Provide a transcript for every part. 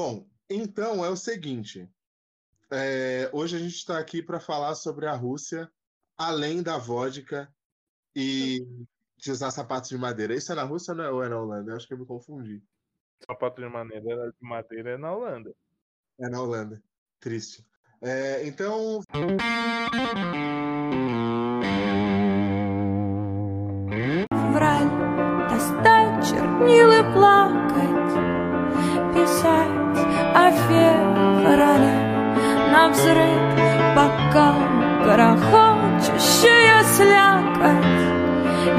Bom, então é o seguinte. É, hoje a gente está aqui para falar sobre a Rússia, além da vodka e de usar sapatos de madeira. Isso é na Rússia ou é na Holanda? Eu acho que eu me confundi. Sapato de madeira, de madeira é na Holanda. É na Holanda. Triste. É, então. Писать о феврале на взрыв, Пока грохочущая слякоть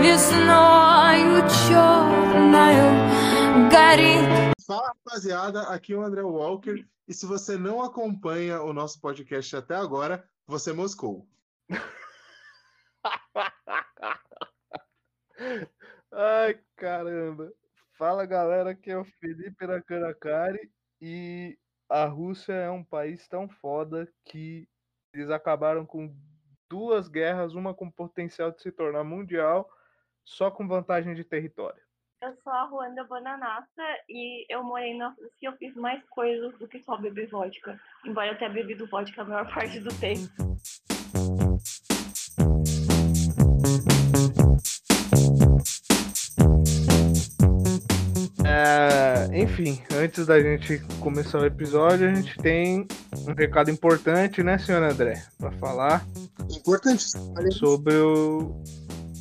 Весною черною горит Fala, rapaziada. Aqui é o André Walker. E se você não acompanha o nosso podcast até agora, você moscou. Ai, caramba. Fala, galera. Aqui é o Felipe Aracanacari. e a Rússia é um país tão foda que eles acabaram com duas guerras, uma com potencial de se tornar mundial, só com vantagem de território. Eu sou a Ruanda Bananassa e eu morei na Rússia e eu fiz mais coisas do que só beber vodka. Embora eu tenha bebido vodka a maior parte do tempo. Enfim, antes da gente começar o episódio, a gente tem um recado importante, né, senhor André? Para falar Importante. sobre o.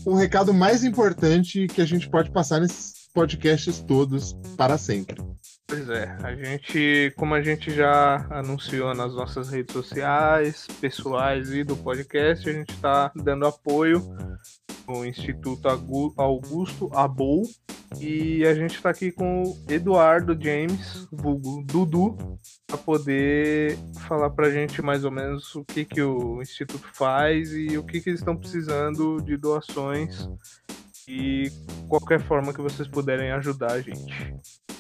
Um recado mais importante que a gente pode passar nesses podcasts todos para sempre. Pois é, a gente, como a gente já anunciou nas nossas redes sociais, pessoais e do podcast, a gente está dando apoio ao Instituto Augusto Abou e a gente está aqui com o Eduardo James, vulgo Dudu, para poder falar para a gente mais ou menos o que, que o Instituto faz e o que, que eles estão precisando de doações e qualquer forma que vocês puderem ajudar a gente.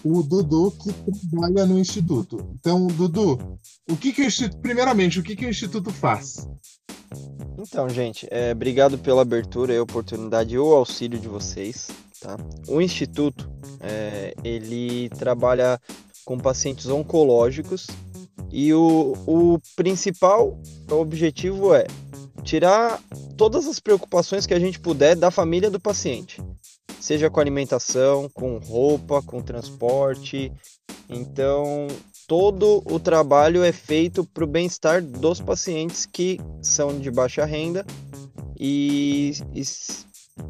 O Dudu que trabalha no Instituto. Então, Dudu, o que, que o Instituto. Primeiramente, o que, que o Instituto faz? Então, gente, é, obrigado pela abertura e oportunidade e o auxílio de vocês, tá? O Instituto, é, ele trabalha com pacientes oncológicos e o, o principal objetivo é tirar todas as preocupações que a gente puder da família do paciente, seja com alimentação, com roupa, com transporte. Então, todo o trabalho é feito para o bem-estar dos pacientes que são de baixa renda e, e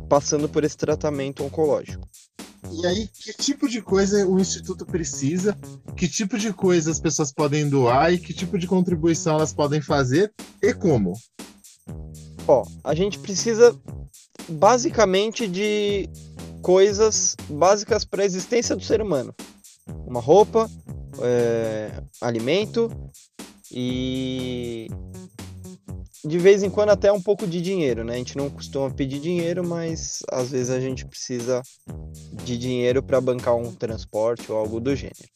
passando por esse tratamento oncológico. E aí, que tipo de coisa o Instituto precisa? Que tipo de coisa as pessoas podem doar e que tipo de contribuição elas podem fazer e como? Ó, a gente precisa basicamente de coisas básicas para a existência do ser humano: uma roupa, é, alimento e de vez em quando até um pouco de dinheiro, né? A gente não costuma pedir dinheiro, mas às vezes a gente precisa de dinheiro para bancar um transporte ou algo do gênero.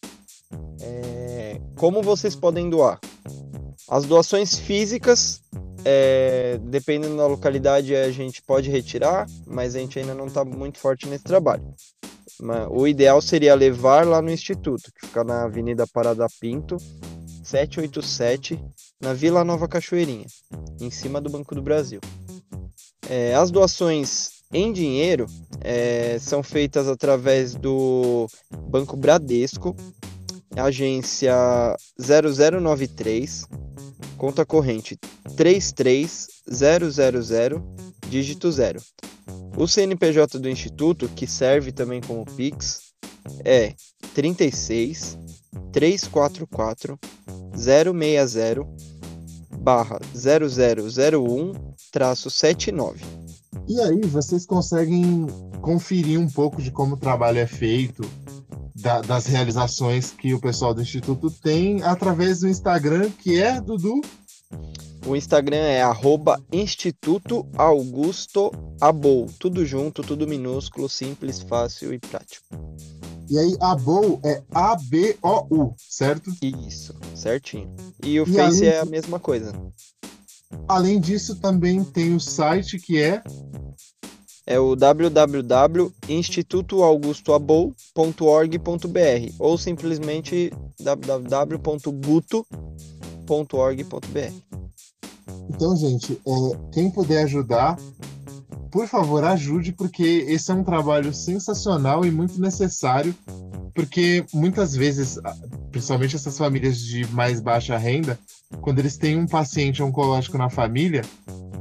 É, como vocês podem doar? As doações físicas é, dependendo da localidade, a gente pode retirar, mas a gente ainda não está muito forte nesse trabalho. O ideal seria levar lá no Instituto, que fica na Avenida Parada Pinto, 787, na Vila Nova Cachoeirinha, em cima do Banco do Brasil. É, as doações em dinheiro é, são feitas através do Banco Bradesco, agência 0093, conta corrente 33000, dígito 0. O CNPJ do Instituto, que serve também como Pix, é 36 344 060 barra 0001 traço 79. E aí, vocês conseguem conferir um pouco de como o trabalho é feito, da- das realizações que o pessoal do Instituto tem através do Instagram, que é Dudu. O Instagram é arroba Instituto Augusto Abou. Tudo junto, tudo minúsculo, simples, fácil e prático. E aí, a Bow é A-B-O-U, certo? Isso, certinho. E o E Face é a mesma coisa. Além disso, também tem o site que é é o www.institutoaugustoabou.org.br ou simplesmente www.guto.org.br. Então, gente, é, quem puder ajudar, por favor, ajude, porque esse é um trabalho sensacional e muito necessário, porque muitas vezes, principalmente essas famílias de mais baixa renda, quando eles têm um paciente oncológico na família,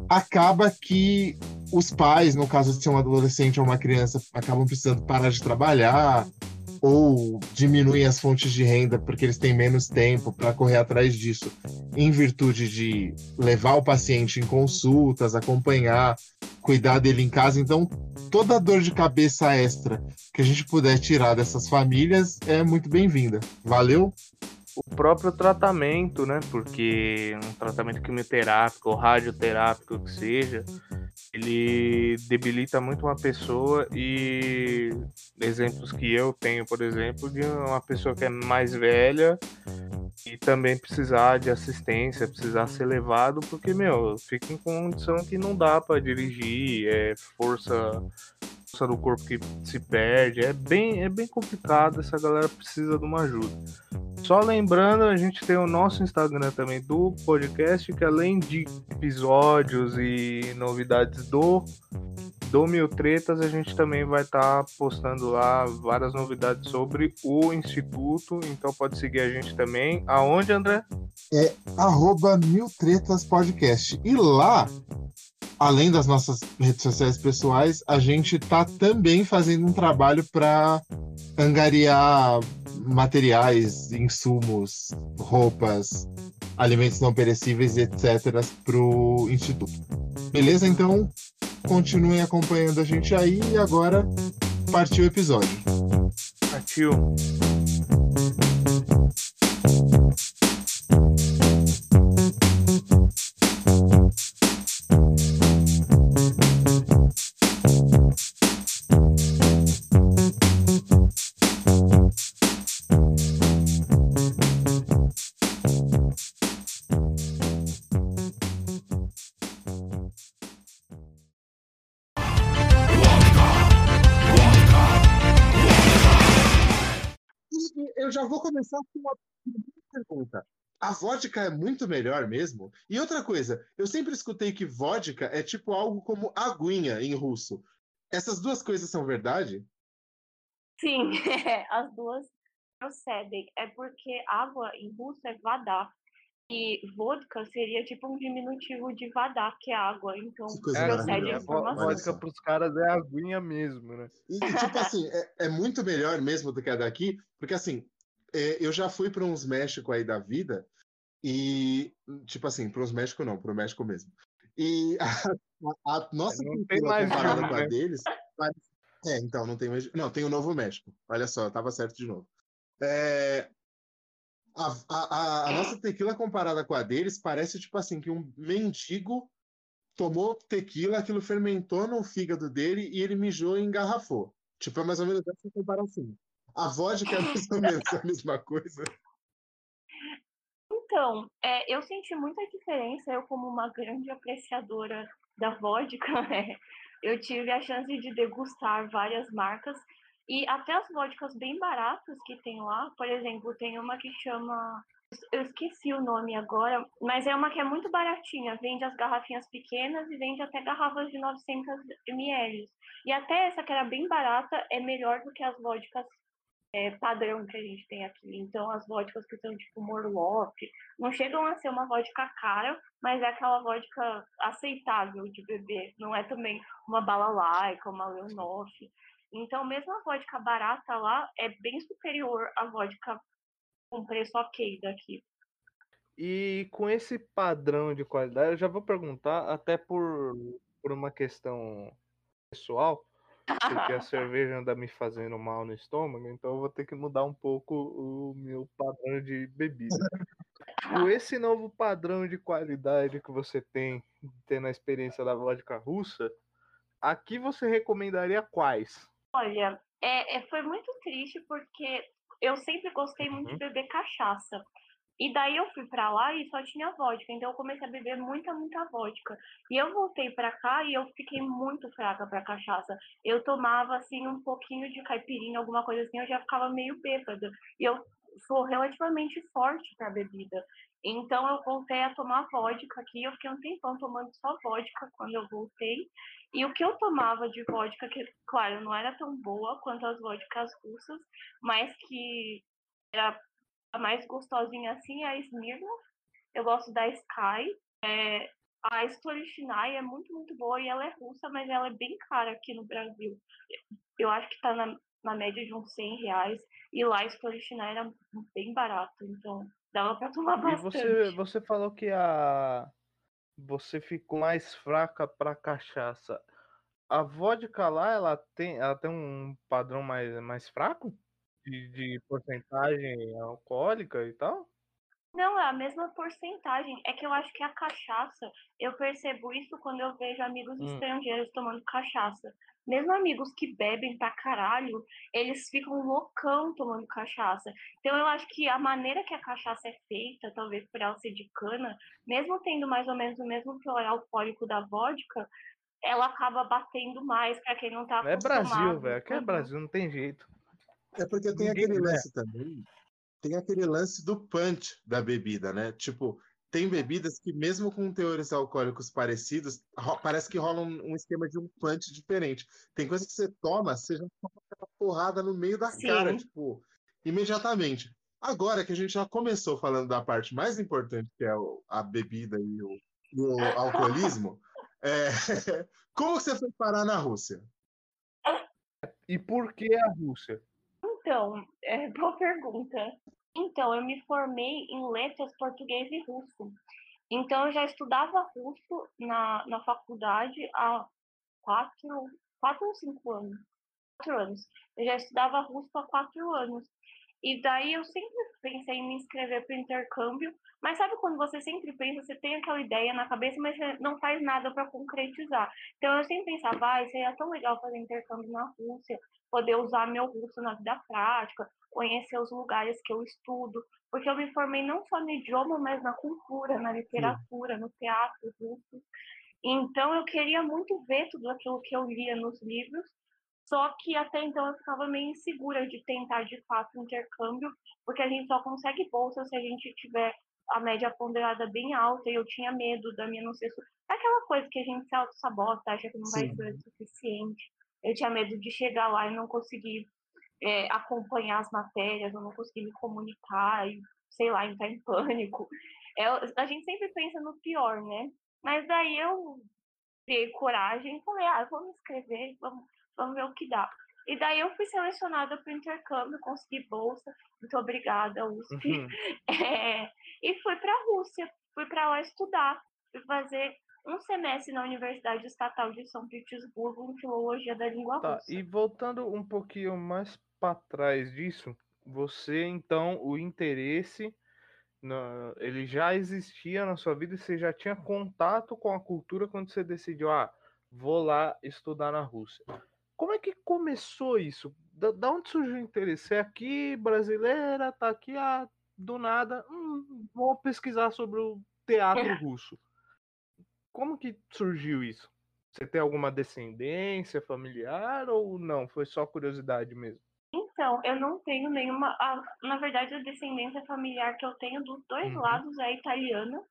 acaba que os pais, no caso de ser um adolescente ou uma criança, acabam precisando parar de trabalhar ou diminuem as fontes de renda porque eles têm menos tempo para correr atrás disso, em virtude de levar o paciente em consultas, acompanhar, cuidar dele em casa. Então, toda dor de cabeça extra que a gente puder tirar dessas famílias é muito bem-vinda. Valeu? o próprio tratamento, né? Porque um tratamento quimioterápico ou radioterápico que seja, ele debilita muito uma pessoa e exemplos que eu tenho, por exemplo, de uma pessoa que é mais velha e também precisar de assistência, precisar ser levado, porque, meu, fica em condição que não dá para dirigir, é força força do corpo que se perde, é bem, é bem complicado, essa galera precisa de uma ajuda. Só lembrando, a gente tem o nosso Instagram também do podcast, que além de episódios e novidades do do Mil Tretas, a gente também vai estar tá postando lá várias novidades sobre o Instituto, então pode seguir a gente também. Aonde, André? É arroba Mil Tretas Podcast. E lá, além das nossas redes sociais pessoais, a gente está também fazendo um trabalho para angariar materiais, insumos, roupas, alimentos não perecíveis, etc., para o Instituto. Beleza? Então, continuem acompanhando a gente aí e agora partiu o episódio. Partiu. Começar com uma pergunta. A vodka é muito melhor mesmo? E outra coisa, eu sempre escutei que vodka é tipo algo como aguinha em russo. Essas duas coisas são verdade? Sim, as duas procedem. É porque água em russo é vadá. E vodka seria tipo um diminutivo de vadá, que é água. Então, É, procede a informação. vodka pros caras é aguinha mesmo, né? E, e, tipo assim, é, é muito melhor mesmo do que a daqui, porque assim, é, eu já fui para uns México aí da vida, e, tipo assim, para uns México não, para o México mesmo. E a, a nossa cultura comparada com a né? deles. parece- É, então, não tem mais. Não, tem o Novo México. Olha só, eu tava certo de novo. É, a, a, a- a nossa tequila comparada com a deles parece tipo assim, que um mendigo tomou tequila, aquilo fermentou no fígado dele e ele mijou e engarrafou. Tipo, é mais ou menos essa comparação. A vodka é mais ou menos a mesma coisa. Então, é, eu senti muita diferença, eu como uma grande apreciadora da vodka, né, eu tive a chance de degustar várias marcas e até as vodkas bem baratas que tem lá, por exemplo, tem uma que chama, eu esqueci o nome agora, mas é uma que é muito baratinha, vende as garrafinhas pequenas e vende até garrafas de 900 ml. E até essa que era bem barata é melhor do que as vodkas é, padrão que a gente tem aqui. Então, as vodkas que são tipo Morlock, não chegam a ser uma vodka cara, mas é aquela vodka aceitável de beber. Não é também uma balalaica, uma Leonoff. Então, mesmo a vodka barata lá é bem superior à vodka com preço ok daqui. E com esse padrão de qualidade, eu já vou perguntar, até por, por uma questão pessoal, porque a cerveja anda me fazendo mal no estômago, então eu vou ter que mudar um pouco o meu padrão de bebida. Com esse novo padrão de qualidade que você tem, tendo a experiência da vodka russa, aqui você recomendaria quais? Olha, é, é- foi muito triste porque eu sempre gostei muito de Uhum. beber cachaça. E daí eu fui pra lá e só tinha vodka, então eu comecei a beber muita, muita vodka. E eu voltei pra cá e eu fiquei muito fraca pra cachaça. Eu tomava, assim, um pouquinho de caipirinha, alguma coisa assim, eu já ficava meio bêbada. E eu sou relativamente forte pra bebida. Então eu voltei a tomar vodka aqui, eu fiquei um tempão tomando só vodka quando eu voltei. E o que eu tomava de vodka, que, claro, não era tão boa quanto as vodkas russas, mas que era a mais gostosinha assim é a Smirnoff. Eu gosto da Sky. É, a Stolichnaya é muito, muito boa e ela é russa, mas ela é bem cara aqui no Brasil. Eu acho que tá na, na média de uns 100 reais. E lá a Stolichnaya era bem barato, então dava pra tomar E bastante. você, você falou que a você ficou mais fraca pra cachaça. A vodka lá, ela tem, ela tem um padrão mais, mais fraco de, de porcentagem alcoólica e tal? Não, é a mesma porcentagem. É que eu acho que a cachaça, eu percebo isso quando eu vejo amigos Hum. estrangeiros tomando cachaça. Mesmo amigos que bebem pra caralho, eles ficam loucão tomando cachaça. Então eu acho que a maneira que a cachaça é feita, talvez por ela ser de cana, mesmo tendo mais ou menos o mesmo teor alcoólico da vodka, ela acaba batendo mais pra quem não tá É acostumado. Brasil, velho. Aqui é. Brasil, não tem jeito. É porque tem Ninguém aquele quer. lance também, tem aquele lance do punch da bebida, né? Tipo, tem bebidas que mesmo com teores alcoólicos parecidos, parece que rola um, um esquema de um punch diferente. Tem coisa que você toma, você já toma aquela porrada no meio da Sim. cara, tipo, imediatamente. Agora que a gente já começou falando da parte mais importante, que é o- a bebida e o, e o alcoolismo, é, como você foi parar na Rússia? E por que a Rússia? Então, é boa pergunta. Então, eu me formei em letras português e russo. Então, eu já estudava russo na, na faculdade há quatro, quatro ou cinco anos. Quatro anos. Eu já estudava russo há quatro anos. E daí eu sempre pensei em me inscrever para intercâmbio, mas sabe quando você sempre pensa, você tem aquela ideia na cabeça, mas você não faz nada para concretizar. Então eu sempre pensava, ah, seria tão legal fazer intercâmbio na Rússia, poder usar meu russo na vida prática, conhecer os lugares que eu estudo, porque eu me formei não só no idioma, mas na cultura, na literatura, no teatro russo. Então eu queria muito ver tudo aquilo que eu lia nos livros, só que até então eu ficava meio insegura de tentar de fato intercâmbio, porque a gente só consegue bolsa se a gente tiver a média ponderada bem alta, e eu tinha medo da minha não ser. su- Aquela coisa que a gente se auto-sabota, acha que não vai Sim. ser suficiente. Eu tinha medo de chegar lá e não conseguir é, acompanhar as matérias, eu não conseguir me comunicar, e, sei lá, entrar em pânico. É, a gente sempre pensa no pior, né? Mas daí eu criei coragem e falei, ah, vamos escrever, vamos, vamos ver o que dá. E daí eu fui selecionada para o intercâmbio, consegui bolsa, muito obrigada, USP. Uhum. É, e fui para a Rússia, fui para lá estudar, fui fazer um semestre na Universidade Estatal de São Petersburgo em Filologia da Língua Tá, Russa. e voltando um pouquinho mais para trás disso, você então, o interesse, na- ele já existia na sua vida e você já tinha contato com a cultura quando você decidiu, ah, vou lá estudar na Rússia. Como é que começou isso? Da, da onde surgiu o interesse? É aqui, brasileira, tá aqui, ah, do nada, hum, vou pesquisar sobre o teatro russo. Como que surgiu isso? Você tem alguma descendência familiar ou não? Foi só curiosidade mesmo? Então, eu não tenho nenhuma. na verdade, a descendência familiar que eu tenho dos dois Uhum. lados é italiana.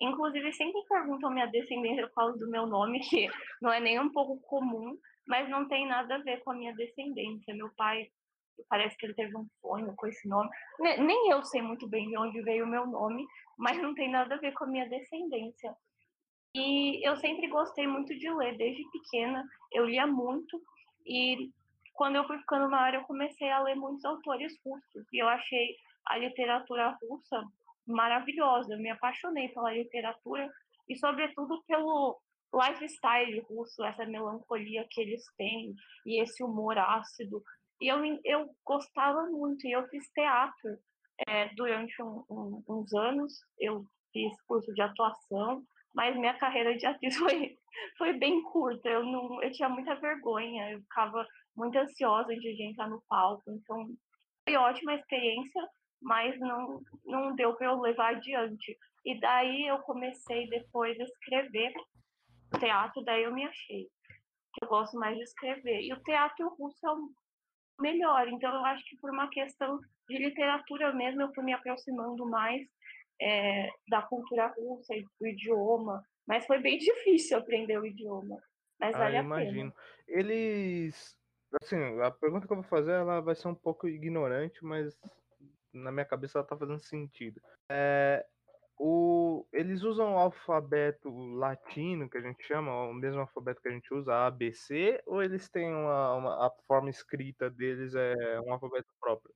Inclusive, sempre perguntam minha descendência por causa do meu nome, que não é nem um pouco comum, mas não tem nada a ver com a minha descendência. Meu pai, parece que ele teve um sonho com esse nome. Ne- Nem eu sei muito bem de onde veio o meu nome, mas não tem nada a ver com a minha descendência. E eu sempre gostei muito de ler, desde pequena. Eu lia muito. E quando eu fui ficando maior, eu comecei a ler muitos autores russos. E eu achei a literatura russa maravilhosa. Eu me apaixonei pela literatura e, sobretudo, pelo lifestyle russo, essa melancolia que eles têm e esse humor ácido. E eu, eu gostava muito. E eu fiz teatro é, durante um- um- uns anos. Eu fiz curso de atuação mas minha carreira de atriz foi, foi bem curta. Eu, não, eu tinha muita vergonha, eu ficava muito ansiosa de entrar no palco. Então, foi ótima experiência, mas não, não deu para eu levar adiante. E daí eu comecei depois a escrever teatro, daí eu me achei. Eu gosto mais de escrever. E o teatro russo é o melhor, então eu acho que por uma questão de literatura mesmo, eu fui me aproximando mais é, da cultura russa e do idioma. Mas foi bem difícil aprender o idioma. Mas Ah, vale eu a imagino. pena. Eles. Assim, a pergunta que eu vou fazer ela vai ser um pouco ignorante, mas na minha cabeça ela tá fazendo sentido. É, o, eles usam o alfabeto latino, que a gente chama, o mesmo alfabeto que a gente usa, ABC, ou eles têm uma, uma- a forma escrita deles é um alfabeto próprio?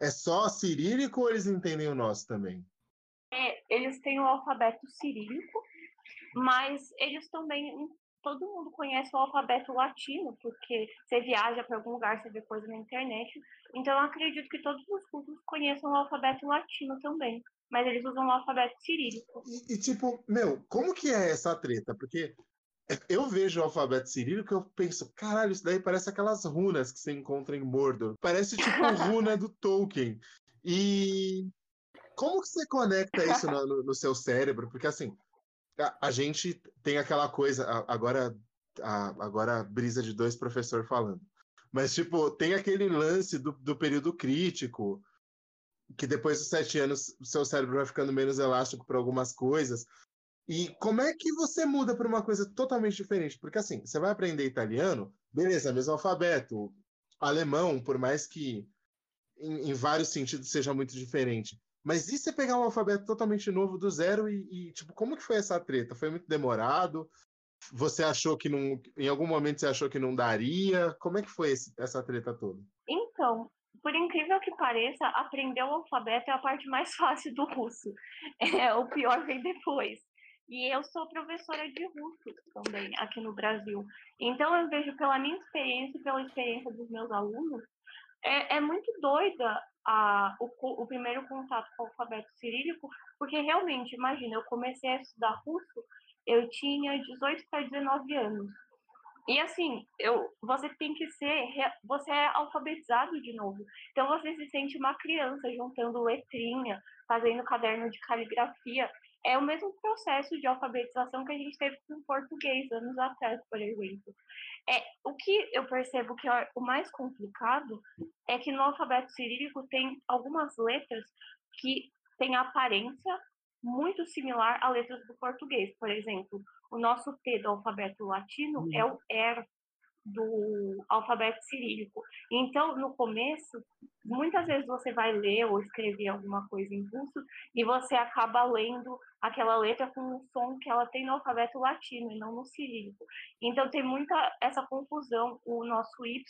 É só cirílico ou eles entendem o nosso também? Eles têm o alfabeto cirílico, mas eles também. Todo mundo conhece o alfabeto latino, porque você viaja para algum lugar, você vê coisa na internet. Então, eu acredito que todos os cursos conheçam o alfabeto latino também. Mas eles usam o alfabeto cirílico. E, e, tipo, meu, como que é essa treta? Porque eu vejo o alfabeto cirílico e eu penso, caralho, isso daí parece aquelas runas que você encontra em Mordor. Parece tipo runa do Tolkien. E como que você conecta isso no, no- no seu cérebro? Porque assim, a, a gente tem aquela coisa, a- agora, a- agora a brisa de dois professores falando. Mas, tipo, tem aquele lance do, do período crítico, que depois dos sete anos o seu cérebro vai ficando menos elástico para algumas coisas. E como é que você muda para uma coisa totalmente diferente? Porque assim, você vai aprender italiano, beleza, mesmo alfabeto. Alemão, por mais que em, em vários sentidos seja muito diferente. Mas e você pegar um alfabeto totalmente novo do zero e, e, tipo, como que foi essa treta? Foi muito demorado? Você achou que não. Em algum momento você achou que não daria? Como é que foi esse- essa treta toda? Então, por incrível que pareça, aprender o alfabeto é a parte mais fácil do russo. É, o pior vem depois. E eu sou professora de russo também aqui no Brasil. Então eu vejo pela minha experiência e pela experiência dos meus alunos, é, é muito doida a, o, o primeiro contato com o alfabeto cirílico, porque realmente, imagina, eu comecei a estudar russo, eu tinha 18 para 19 anos. E assim, eu, você tem que ser, você é alfabetizado de novo. Então você se sente uma criança juntando letrinha, fazendo caderno de caligrafia. É o mesmo processo de alfabetização que a gente teve com o português anos atrás, por exemplo. É, o que eu percebo que é o mais complicado é que no alfabeto cirílico tem algumas letras que têm aparência muito similar a letras do português. Por exemplo, o nosso T do alfabeto latino é o R do alfabeto cirílico. Então, no começo, muitas vezes você vai ler ou escrever alguma coisa em russo e você acaba lendo aquela letra com o som que ela tem no alfabeto latino e não no cirílico. Então, tem muita essa confusão. O nosso Y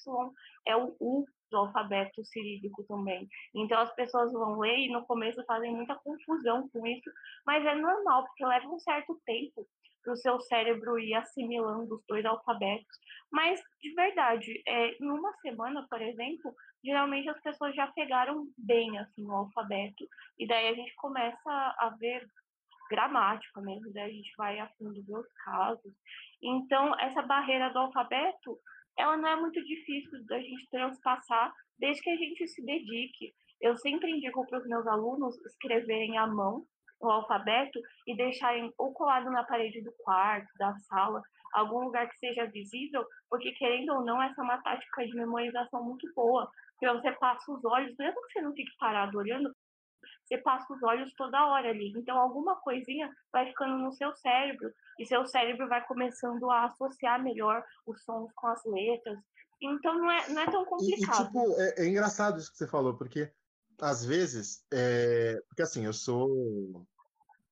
é o U do alfabeto cirílico também. Então, as pessoas vão ler e no começo fazem muita confusão com isso, mas é normal, porque leva um certo tempo para o seu cérebro ir assimilando os dois alfabetos. Mas, de verdade, é, em uma semana, por exemplo, geralmente as pessoas já pegaram bem assim, o alfabeto. E daí a gente começa a ver gramática mesmo, daí a gente vai a fundo ver os casos. Então, essa barreira do alfabeto, ela não é muito difícil da gente transpassar desde que a gente se dedique. Eu sempre indico para os meus alunos escreverem à mão o alfabeto e deixarem ou colado na parede do quarto, da sala, algum lugar que seja visível, porque querendo ou não, essa é uma tática de memorização muito boa. Porque você passa os olhos, mesmo que você não fique parado olhando, você passa os olhos toda hora ali. Então, alguma coisinha vai ficando no seu cérebro, e seu cérebro vai começando a associar melhor os sons com as letras. Então, não é, não é tão E, e, complicado. tipo, é, é engraçado isso que você falou, porque às vezes, é, porque assim, eu sou.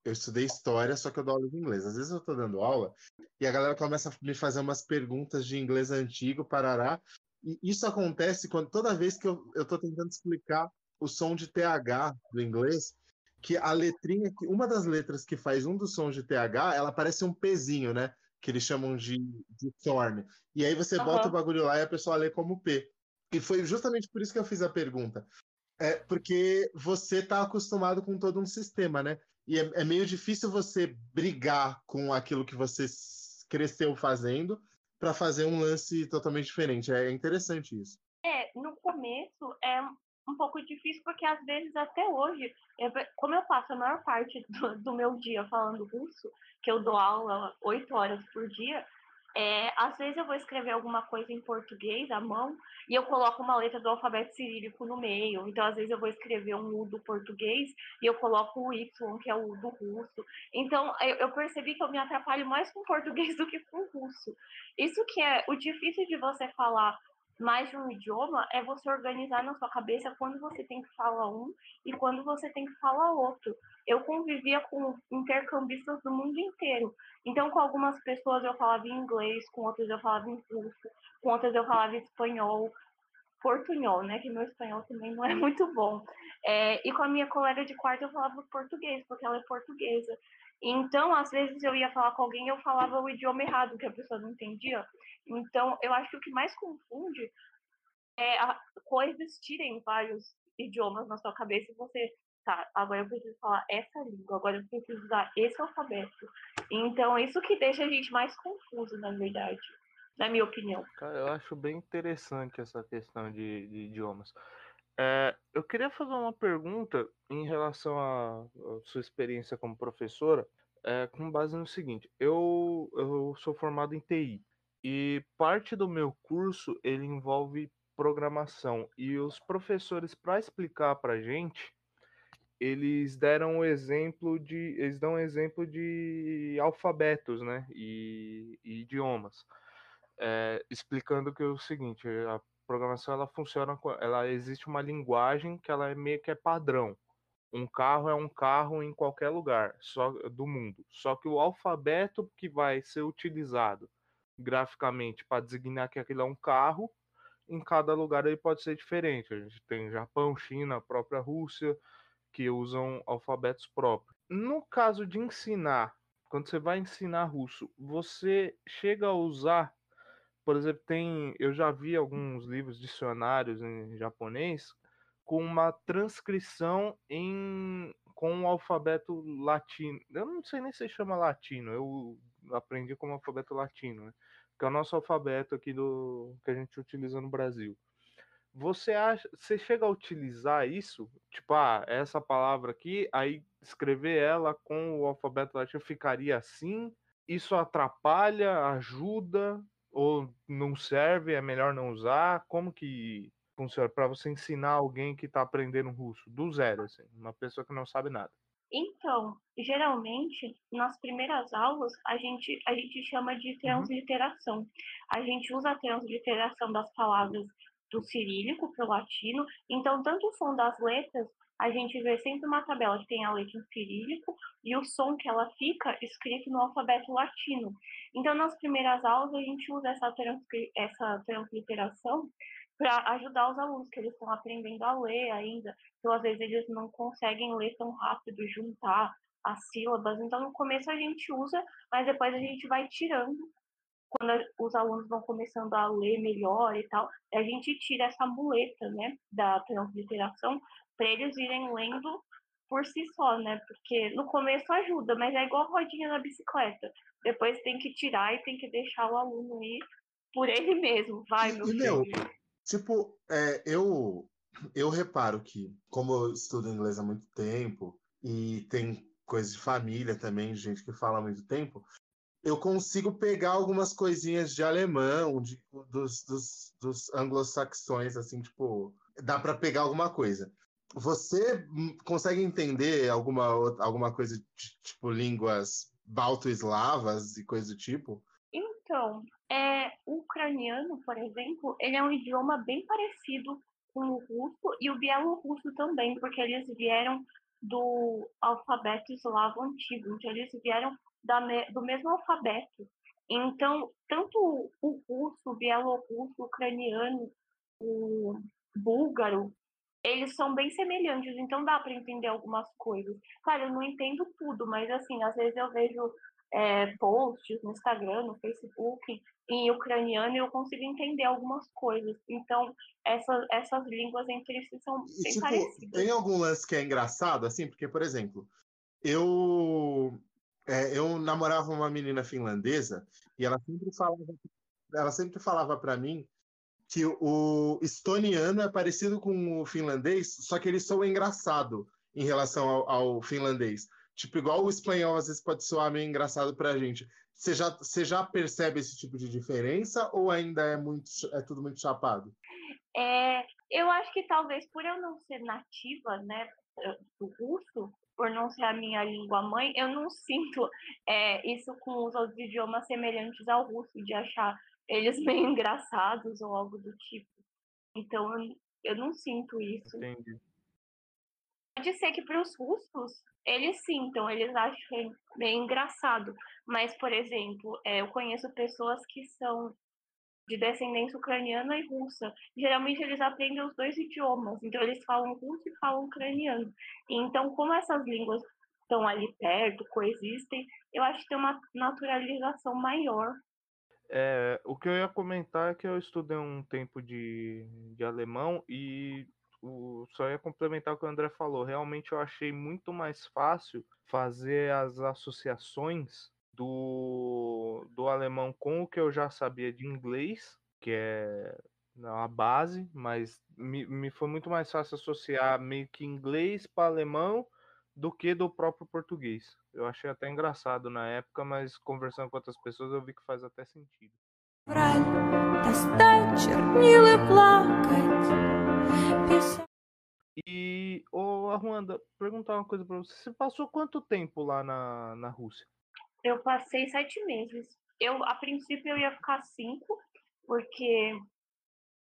Eu estudei história, só que eu dou aula de inglês. Às vezes eu tô dando aula e a galera começa a me fazer umas perguntas de inglês antigo, parará. E isso acontece quando toda vez que eu, eu tô tentando explicar o som de TH do inglês, que a letrinha, que uma das letras que faz um dos sons de TH, ela parece um pezinho, né? Que eles chamam de, de thorn. E aí você bota Aham. o bagulho lá e a pessoa lê como P. E foi justamente por isso que eu fiz a pergunta. É porque você está acostumado com todo um sistema, né? E é, é meio difícil você brigar com aquilo que você cresceu fazendo para fazer um lance totalmente diferente. É interessante isso. É, no começo é, um pouco difícil, porque às vezes, até hoje, eu, como eu passo a maior parte do, do, meu dia falando russo, que eu dou aula oito horas por dia, é, às vezes eu vou escrever alguma coisa em português à mão e eu coloco uma letra do alfabeto cirílico no meio. Então, às vezes eu vou escrever um U do português e eu coloco o Y, que é o U do russo. Então, eu, eu percebi que eu me atrapalho mais com português do que com russo. Isso que é o difícil de você falar mais de um idioma é você organizar na sua cabeça quando você tem que falar um e quando você tem que falar outro. Eu convivia com intercambistas do mundo inteiro. Então, com algumas pessoas eu falava em inglês, com outras eu falava em russo, com outras eu falava em espanhol, portunhol, né? Que meu espanhol também não é muito bom. É, e com a minha colega de quarto eu falava português, porque ela é portuguesa. Então, às vezes eu ia falar com alguém e eu falava o idioma errado, que a pessoa não entendia. Então, eu acho que o que mais confunde é a, coexistirem vários idiomas na sua cabeça e você, tá, agora eu preciso falar essa língua, agora eu preciso usar esse alfabeto. Então, isso que deixa a gente mais confuso, na verdade, na minha opinião. Cara, eu acho bem interessante essa questão de, de idiomas. É, eu queria fazer uma pergunta em relação à, sua experiência como professora, é, com base no seguinte: eu, eu sou formado em TI e parte do meu curso ele envolve programação e os professores para explicar para gente eles deram o exemplo de eles dão um exemplo de alfabetos, né, e, e idiomas, é, explicando que é o seguinte: a programação ela funciona, ela existe uma linguagem que ela é meio que é padrão. Um carro é um carro em qualquer lugar só do mundo. Só que o alfabeto que vai ser utilizado graficamente para designar que aquilo é um carro, em cada lugar ele pode ser diferente. A gente tem Japão, China, a própria Rússia, que usam alfabetos próprios. No caso de ensinar, quando você vai ensinar russo, você chega a usar por exemplo, tem, eu já vi alguns livros dicionários em japonês com uma transcrição em com o alfabeto latino. Eu não sei nem se chama latino, eu aprendi como alfabeto latino, né? que é o nosso alfabeto aqui do que a gente utiliza no Brasil. Você acha, você chega a utilizar isso, tipo, ah, essa palavra aqui, aí escrever ela com o alfabeto latino ficaria assim? Isso atrapalha, ajuda? Ou não serve, é melhor não usar? Como que funciona para você ensinar alguém que está aprendendo russo do zero, assim, uma pessoa que não sabe nada? Então, geralmente, nas primeiras aulas, a gente, a gente chama de uhum. transliteração. A gente usa a transliteração das palavras do cirílico para o latino. Então, tanto o som das letras a gente vê sempre uma tabela que tem a letra em cirílico e o som que ela fica escrito no alfabeto latino. Então, nas primeiras aulas, a gente usa essa, essa transliteração para ajudar os alunos, que eles estão aprendendo a ler ainda. Então, às vezes, eles não conseguem ler tão rápido, juntar as sílabas. Então, no começo a gente usa, mas depois a gente vai tirando quando os alunos vão começando a ler melhor e tal, a gente tira essa muleta, né, da transliteração para eles irem lendo por si só, né? Porque no começo ajuda, mas é igual rodinha na bicicleta. Depois tem que tirar e tem que deixar o aluno ir por ele mesmo. Vai, meu e, filho. Meu, tipo, é, eu, eu reparo que, como eu estudo inglês há muito tempo, e tem coisa de família também, gente que fala há muito tempo, eu consigo pegar algumas coisinhas de alemão, de, dos, dos, dos anglo-saxões, assim, tipo, dá para pegar alguma coisa. Você consegue entender alguma, alguma coisa de tipo línguas balto-eslavas e coisa do tipo? Então, é, o ucraniano, por exemplo, ele é um idioma bem parecido com o russo e o bielorrusso também, porque eles vieram do alfabeto eslavo antigo, então eles vieram da, do mesmo alfabeto. Então, tanto o russo, o bielorrusso, o ucraniano, o búlgaro, eles são bem semelhantes, então dá para entender algumas coisas. Claro, eu não entendo tudo, mas assim, às vezes eu vejo é, posts no Instagram, no Facebook, em ucraniano e eu consigo entender algumas coisas. Então, essa, essas línguas entre si são e, bem tipo, parecidas. Tem algum lance que é engraçado, assim? Porque, por exemplo, eu, é, eu namorava uma menina finlandesa e ela sempre falava, ela sempre falava para mim que o estoniano é parecido com o finlandês, só que eles são engraçado em relação ao, ao finlandês. Tipo, igual o espanhol às vezes pode soar meio engraçado pra gente. Você já, você já percebe esse tipo de diferença ou ainda é muito é tudo muito chapado? É, eu acho que talvez por eu não ser nativa, né, do russo, por não ser a minha língua mãe, eu não sinto é, isso com os outros idiomas semelhantes ao russo, de achar eles meio engraçados ou algo do tipo. Então, eu, não sinto isso. Entendi. Pode ser que para os russos eles sintam, eles acham bem engraçado. Mas, por exemplo, é, eu conheço pessoas que são de descendência ucraniana e russa. Geralmente eles aprendem os dois idiomas, então eles falam russo e falam ucraniano. Então, como essas línguas estão ali perto, coexistem, eu acho que tem uma naturalização maior. É, o que eu ia comentar é que eu estudei um tempo de, de alemão e o, só ia complementar o que o André falou. Realmente eu achei muito mais fácil fazer as associações do, do alemão com o que eu já sabia de inglês, que é a base, mas me, me foi muito mais fácil associar meio que inglês para alemão do que do próprio português. Eu achei até engraçado na época, mas conversando com outras pessoas eu vi que faz até sentido. E, ô Arruanda, perguntar uma coisa pra você. Você passou quanto tempo lá na, na Rússia? Eu passei sete meses. Eu, a princípio, eu ia ficar cinco, porque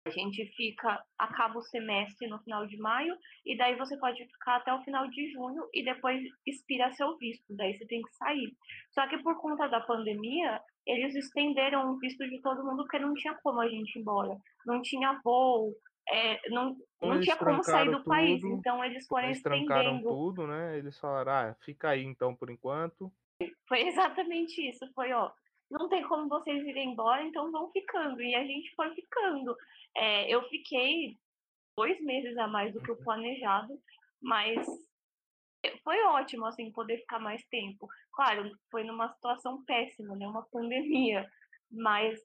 a gente fica, acaba o semestre no final de maio, e daí você pode ficar até o final de junho e depois expira seu visto, daí você tem que sair. Só que por conta da pandemia, eles estenderam o visto de todo mundo porque não tinha como a gente ir embora. Não tinha voo, é, não, não Eles tinha como sair do trancaram país, tudo, então eles foram Eles trancaram estendendo. tudo, né? Eles falaram, ah, fica aí então por enquanto. Foi exatamente isso. Foi, ó, não tem como vocês irem embora, então vão ficando. E a gente foi ficando. É, eu fiquei dois meses a mais do que o planejado, mas foi ótimo, assim, poder ficar mais tempo. Claro, foi numa situação péssima, né? Uma pandemia, mas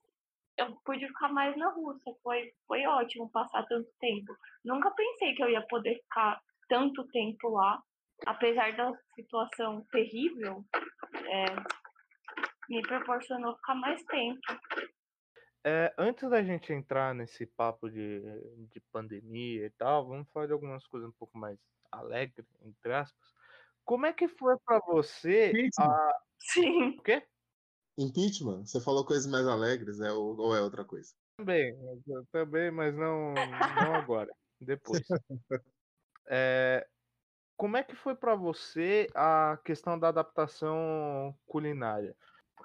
eu pude ficar mais na Rússia. Foi, foi ótimo passar tanto tempo. Nunca pensei que eu ia poder ficar tanto tempo lá, apesar da situação terrível, é, me proporcionou ficar mais tempo. É, antes da gente entrar nesse papo de, de pandemia e tal, vamos falar de algumas coisas um pouco mais alegres, entre aspas. Como é que foi pra você Impeachment. a... Sim. O quê? Impeachment? Você falou coisas mais alegres, é, ou, ou é outra coisa? Também, mas- também, mas não, não agora, depois. É, como é que foi pra você a questão da adaptação culinária?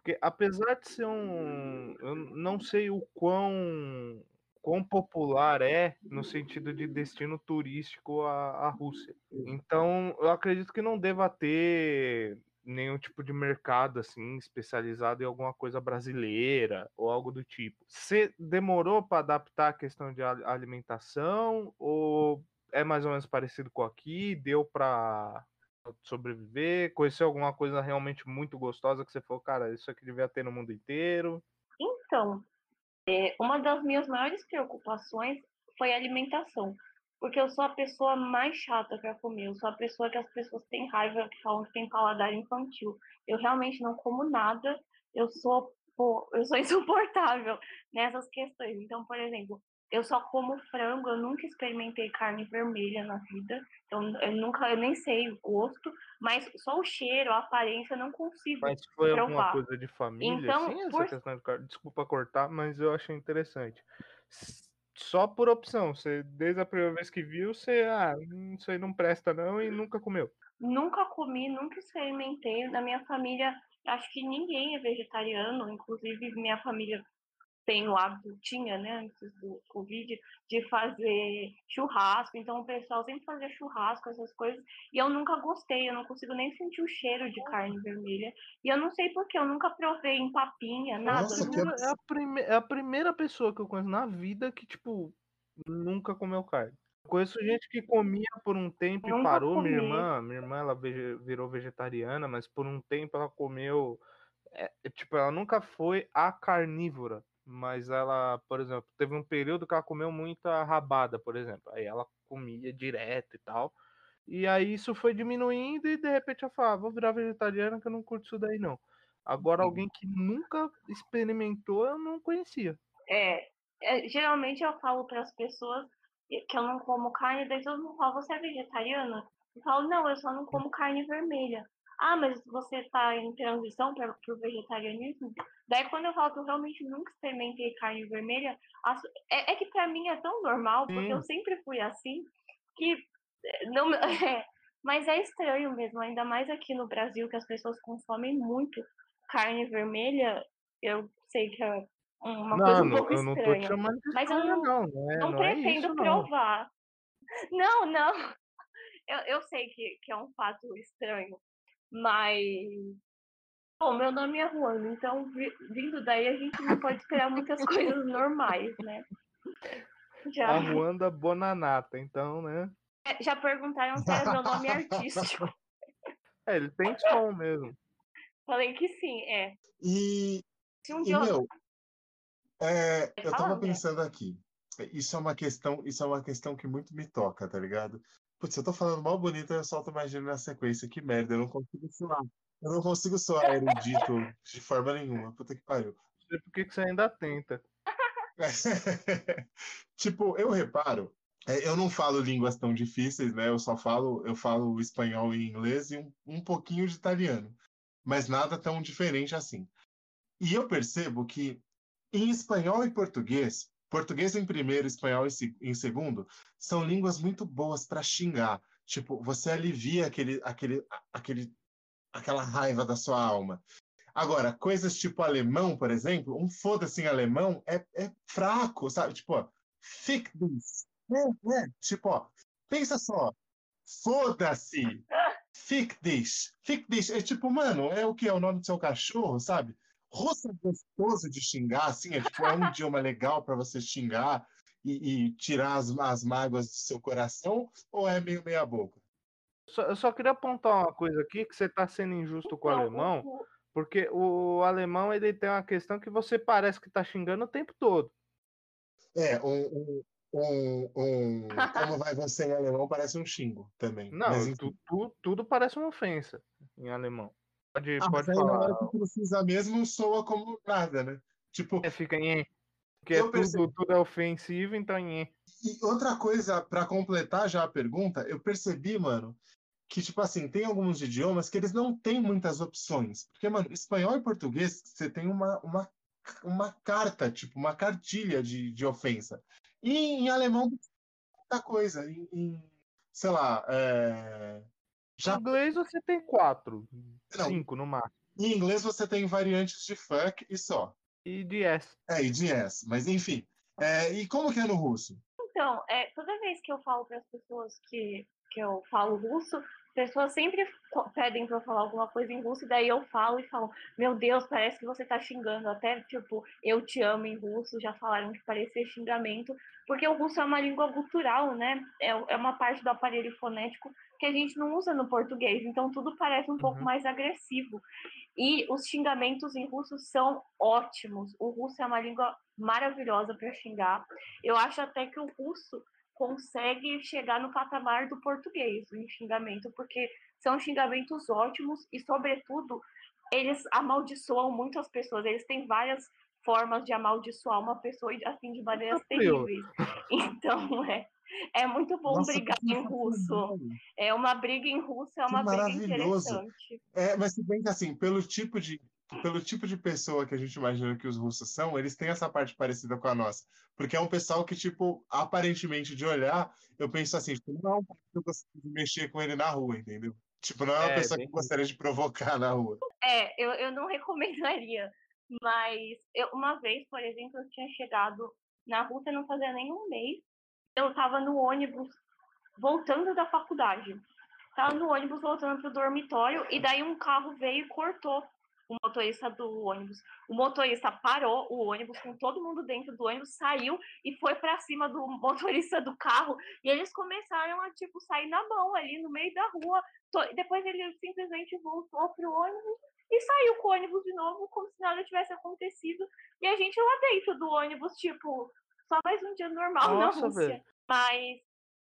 Porque apesar de ser um, eu não sei o quão, quão popular é no sentido de destino turístico a, a Rússia. Então, eu acredito que não deva ter nenhum tipo de mercado assim especializado em alguma coisa brasileira ou algo do tipo. Você demorou para adaptar a questão de alimentação ou é mais ou menos parecido com aqui? Deu para sobreviver? Conheceu alguma coisa realmente muito gostosa que você falou, cara, isso aqui devia ter no mundo inteiro? Então, é, uma das minhas maiores preocupações foi a alimentação. Porque eu sou a pessoa mais chata para comer. Eu sou a pessoa que as pessoas têm raiva, que falam que tem paladar infantil. Eu realmente não como nada. Eu sou, pô, eu sou insuportável nessas questões. Então, por exemplo, eu só como frango. Eu nunca experimentei carne vermelha na vida. Então, eu nunca, eu nem sei o gosto. Mas só o cheiro, a aparência, eu não consigo. Mas foi alguma provar. coisa de família, Então, assim, essa por- questão de carne? Desculpa cortar, mas eu achei interessante. Só por opção, você, desde a primeira vez que viu, você, ah, isso aí não presta não, e nunca comeu. Nunca comi, nunca experimentei. Na minha família, acho que ninguém é vegetariano, inclusive minha família tem o hábito, tinha, né, antes do Covid, de fazer churrasco. Então o pessoal sempre fazia churrasco, essas coisas, e eu nunca gostei, eu não consigo nem sentir o cheiro de carne vermelha. E eu não sei porquê, eu nunca provei em papinha, nada. Nossa, que É a, prime- é a primeira pessoa que eu conheço na vida que, tipo, nunca comeu carne. Eu conheço gente que comia por um tempo e Nunca parou. Minha comi. irmã, minha irmã, ela virou vegetariana, mas por um tempo ela comeu. é, tipo, ela nunca foi a carnívora. Mas ela, por exemplo, teve um período que ela comeu muita rabada, por exemplo. Aí ela comia direto e tal. E aí isso foi diminuindo e de repente eu falava, vou virar vegetariana que eu não curto isso daí não. Agora alguém que nunca experimentou, eu não conhecia. É, é, geralmente eu falo para as pessoas que eu não como carne, daí todo mundo fala, você é vegetariana? Eu falo, não, eu só não como carne vermelha. Ah, mas você está em transição para o vegetarianismo? Daí quando eu falo que eu realmente nunca experimentei carne vermelha, é, é que para mim é tão normal, porque Sim. eu sempre fui assim, que eh, não, é, mas é estranho mesmo, ainda mais aqui no Brasil, que as pessoas consomem muito carne vermelha, eu sei que é uma não, coisa um não, pouco eu não estranha. de Mas eu não- não, não é, Não, não é pretendo isso, não. provar. Não, não. Eu, eu sei que, que é um fato estranho, mas. Bom, meu nome é Juan, então vi- vindo daí a gente não pode esperar muitas coisas normais, né? Já, A Ruanda Bonanata, então, né? já perguntaram se era meu nome artístico. É, ele tem som mesmo. Falei que sim, é. E, Se um e meu, é, eu tava pensando aqui. Isso é uma questão, isso é uma questão que muito me toca, tá ligado? Putz, eu tô falando mal bonito, eu solto mais gíria na sequência. Que merda, eu não consigo soar. Eu não consigo soar erudito de forma nenhuma. Puta que pariu. Não sei por que você ainda tenta. Tipo, eu reparo, é, eu não falo línguas tão difíceis, né? Eu só falo, eu falo espanhol e inglês e um, um pouquinho de italiano, mas nada tão diferente assim. E eu percebo que em espanhol e português, português em primeiro, espanhol em segundo, são línguas muito boas para xingar. Tipo, você alivia aquele, aquele, aquele, aquela raiva da sua alma. Agora, coisas tipo alemão, por exemplo, um foda-se em alemão é, é fraco, sabe? Tipo, ó, fick this. É, é. Tipo, ó, pensa só. Foda-se. Fick this. Fick this. É tipo, mano, é o que? É o nome do seu cachorro, sabe? Russo é gostoso de xingar, assim, é tipo, é um idioma legal para você xingar e, e tirar as, as mágoas do seu coração, ou é meio meia boca? Só- eu só queria apontar uma coisa aqui, que você tá sendo injusto com o alemão, porque o alemão ele tem uma questão que você parece que tá xingando o tempo todo. É, um, um, um, como vai você em alemão parece um xingo também. Não, Mas, tu- tu- tudo parece uma ofensa em alemão. Pode, Ah, pode aí na hora falar. que precisa mesmo soa como nada, né? Tipo, É, fica em. Porque Eu tudo, percebi. tudo é ofensivo, então em. E outra coisa, pra completar já a pergunta, eu percebi, mano, que, tipo assim, tem alguns idiomas que eles não têm muitas opções. Porque, mano, espanhol e português, você tem uma, uma, uma carta, tipo, uma cartilha de, de ofensa. E em alemão, muita coisa. Em, em, sei lá, é... Em já, inglês você tem quatro, Não. cinco no máximo. em inglês você tem variantes de fuck e só. E de S. É, e de yes, mas enfim. É, e como que é no russo? Então, é, toda vez que eu falo para as pessoas que, que eu falo russo, as pessoas sempre pedem para eu falar alguma coisa em russo, e daí eu falo e falo, meu Deus, parece que você tá xingando. Até, tipo, eu te amo em russo, já falaram que parecia xingamento, porque o russo é uma língua cultural, né? É, é uma parte do aparelho fonético que a gente não usa no português, então tudo parece um pouco Uhum. mais agressivo. E os xingamentos em russo são ótimos. O russo é uma língua maravilhosa para xingar. Eu acho até que o russo consegue chegar no patamar do português em xingamento, porque são xingamentos ótimos e, sobretudo, eles amaldiçoam muito as pessoas. Eles têm várias formas de amaldiçoar uma pessoa assim de maneiras Tranquilo. terríveis. Então, é, é muito bom Nossa, brigar em russo. É uma briga em russo, é Que uma briga maravilhoso. interessante. É, mas se bem que assim, pelo tipo de pelo tipo de pessoa que a gente imagina que os russos são, eles têm essa parte parecida com a nossa. Porque é um pessoal que, tipo, aparentemente de olhar, eu penso assim, tipo, não é um que eu gostaria de mexer com ele na rua, entendeu? Tipo, não é uma É, pessoa bem que eu gostaria de provocar na rua. É, eu, eu não recomendaria. Mas eu, uma vez, por exemplo, eu tinha chegado na Rússia não fazia nem um mês. Eu estava no ônibus voltando da faculdade. Tava no ônibus voltando pro dormitório e daí um carro veio e cortou o motorista do ônibus. O motorista parou o ônibus com todo mundo dentro do ônibus, saiu e foi para cima do motorista do carro. E eles começaram a tipo sair na mão ali no meio da rua. Depois ele simplesmente voltou pro ônibus e saiu com o ônibus de novo, como se nada tivesse acontecido. E a gente lá dentro do ônibus, tipo, só mais um dia normal Nossa, na Rússia. velho. Mas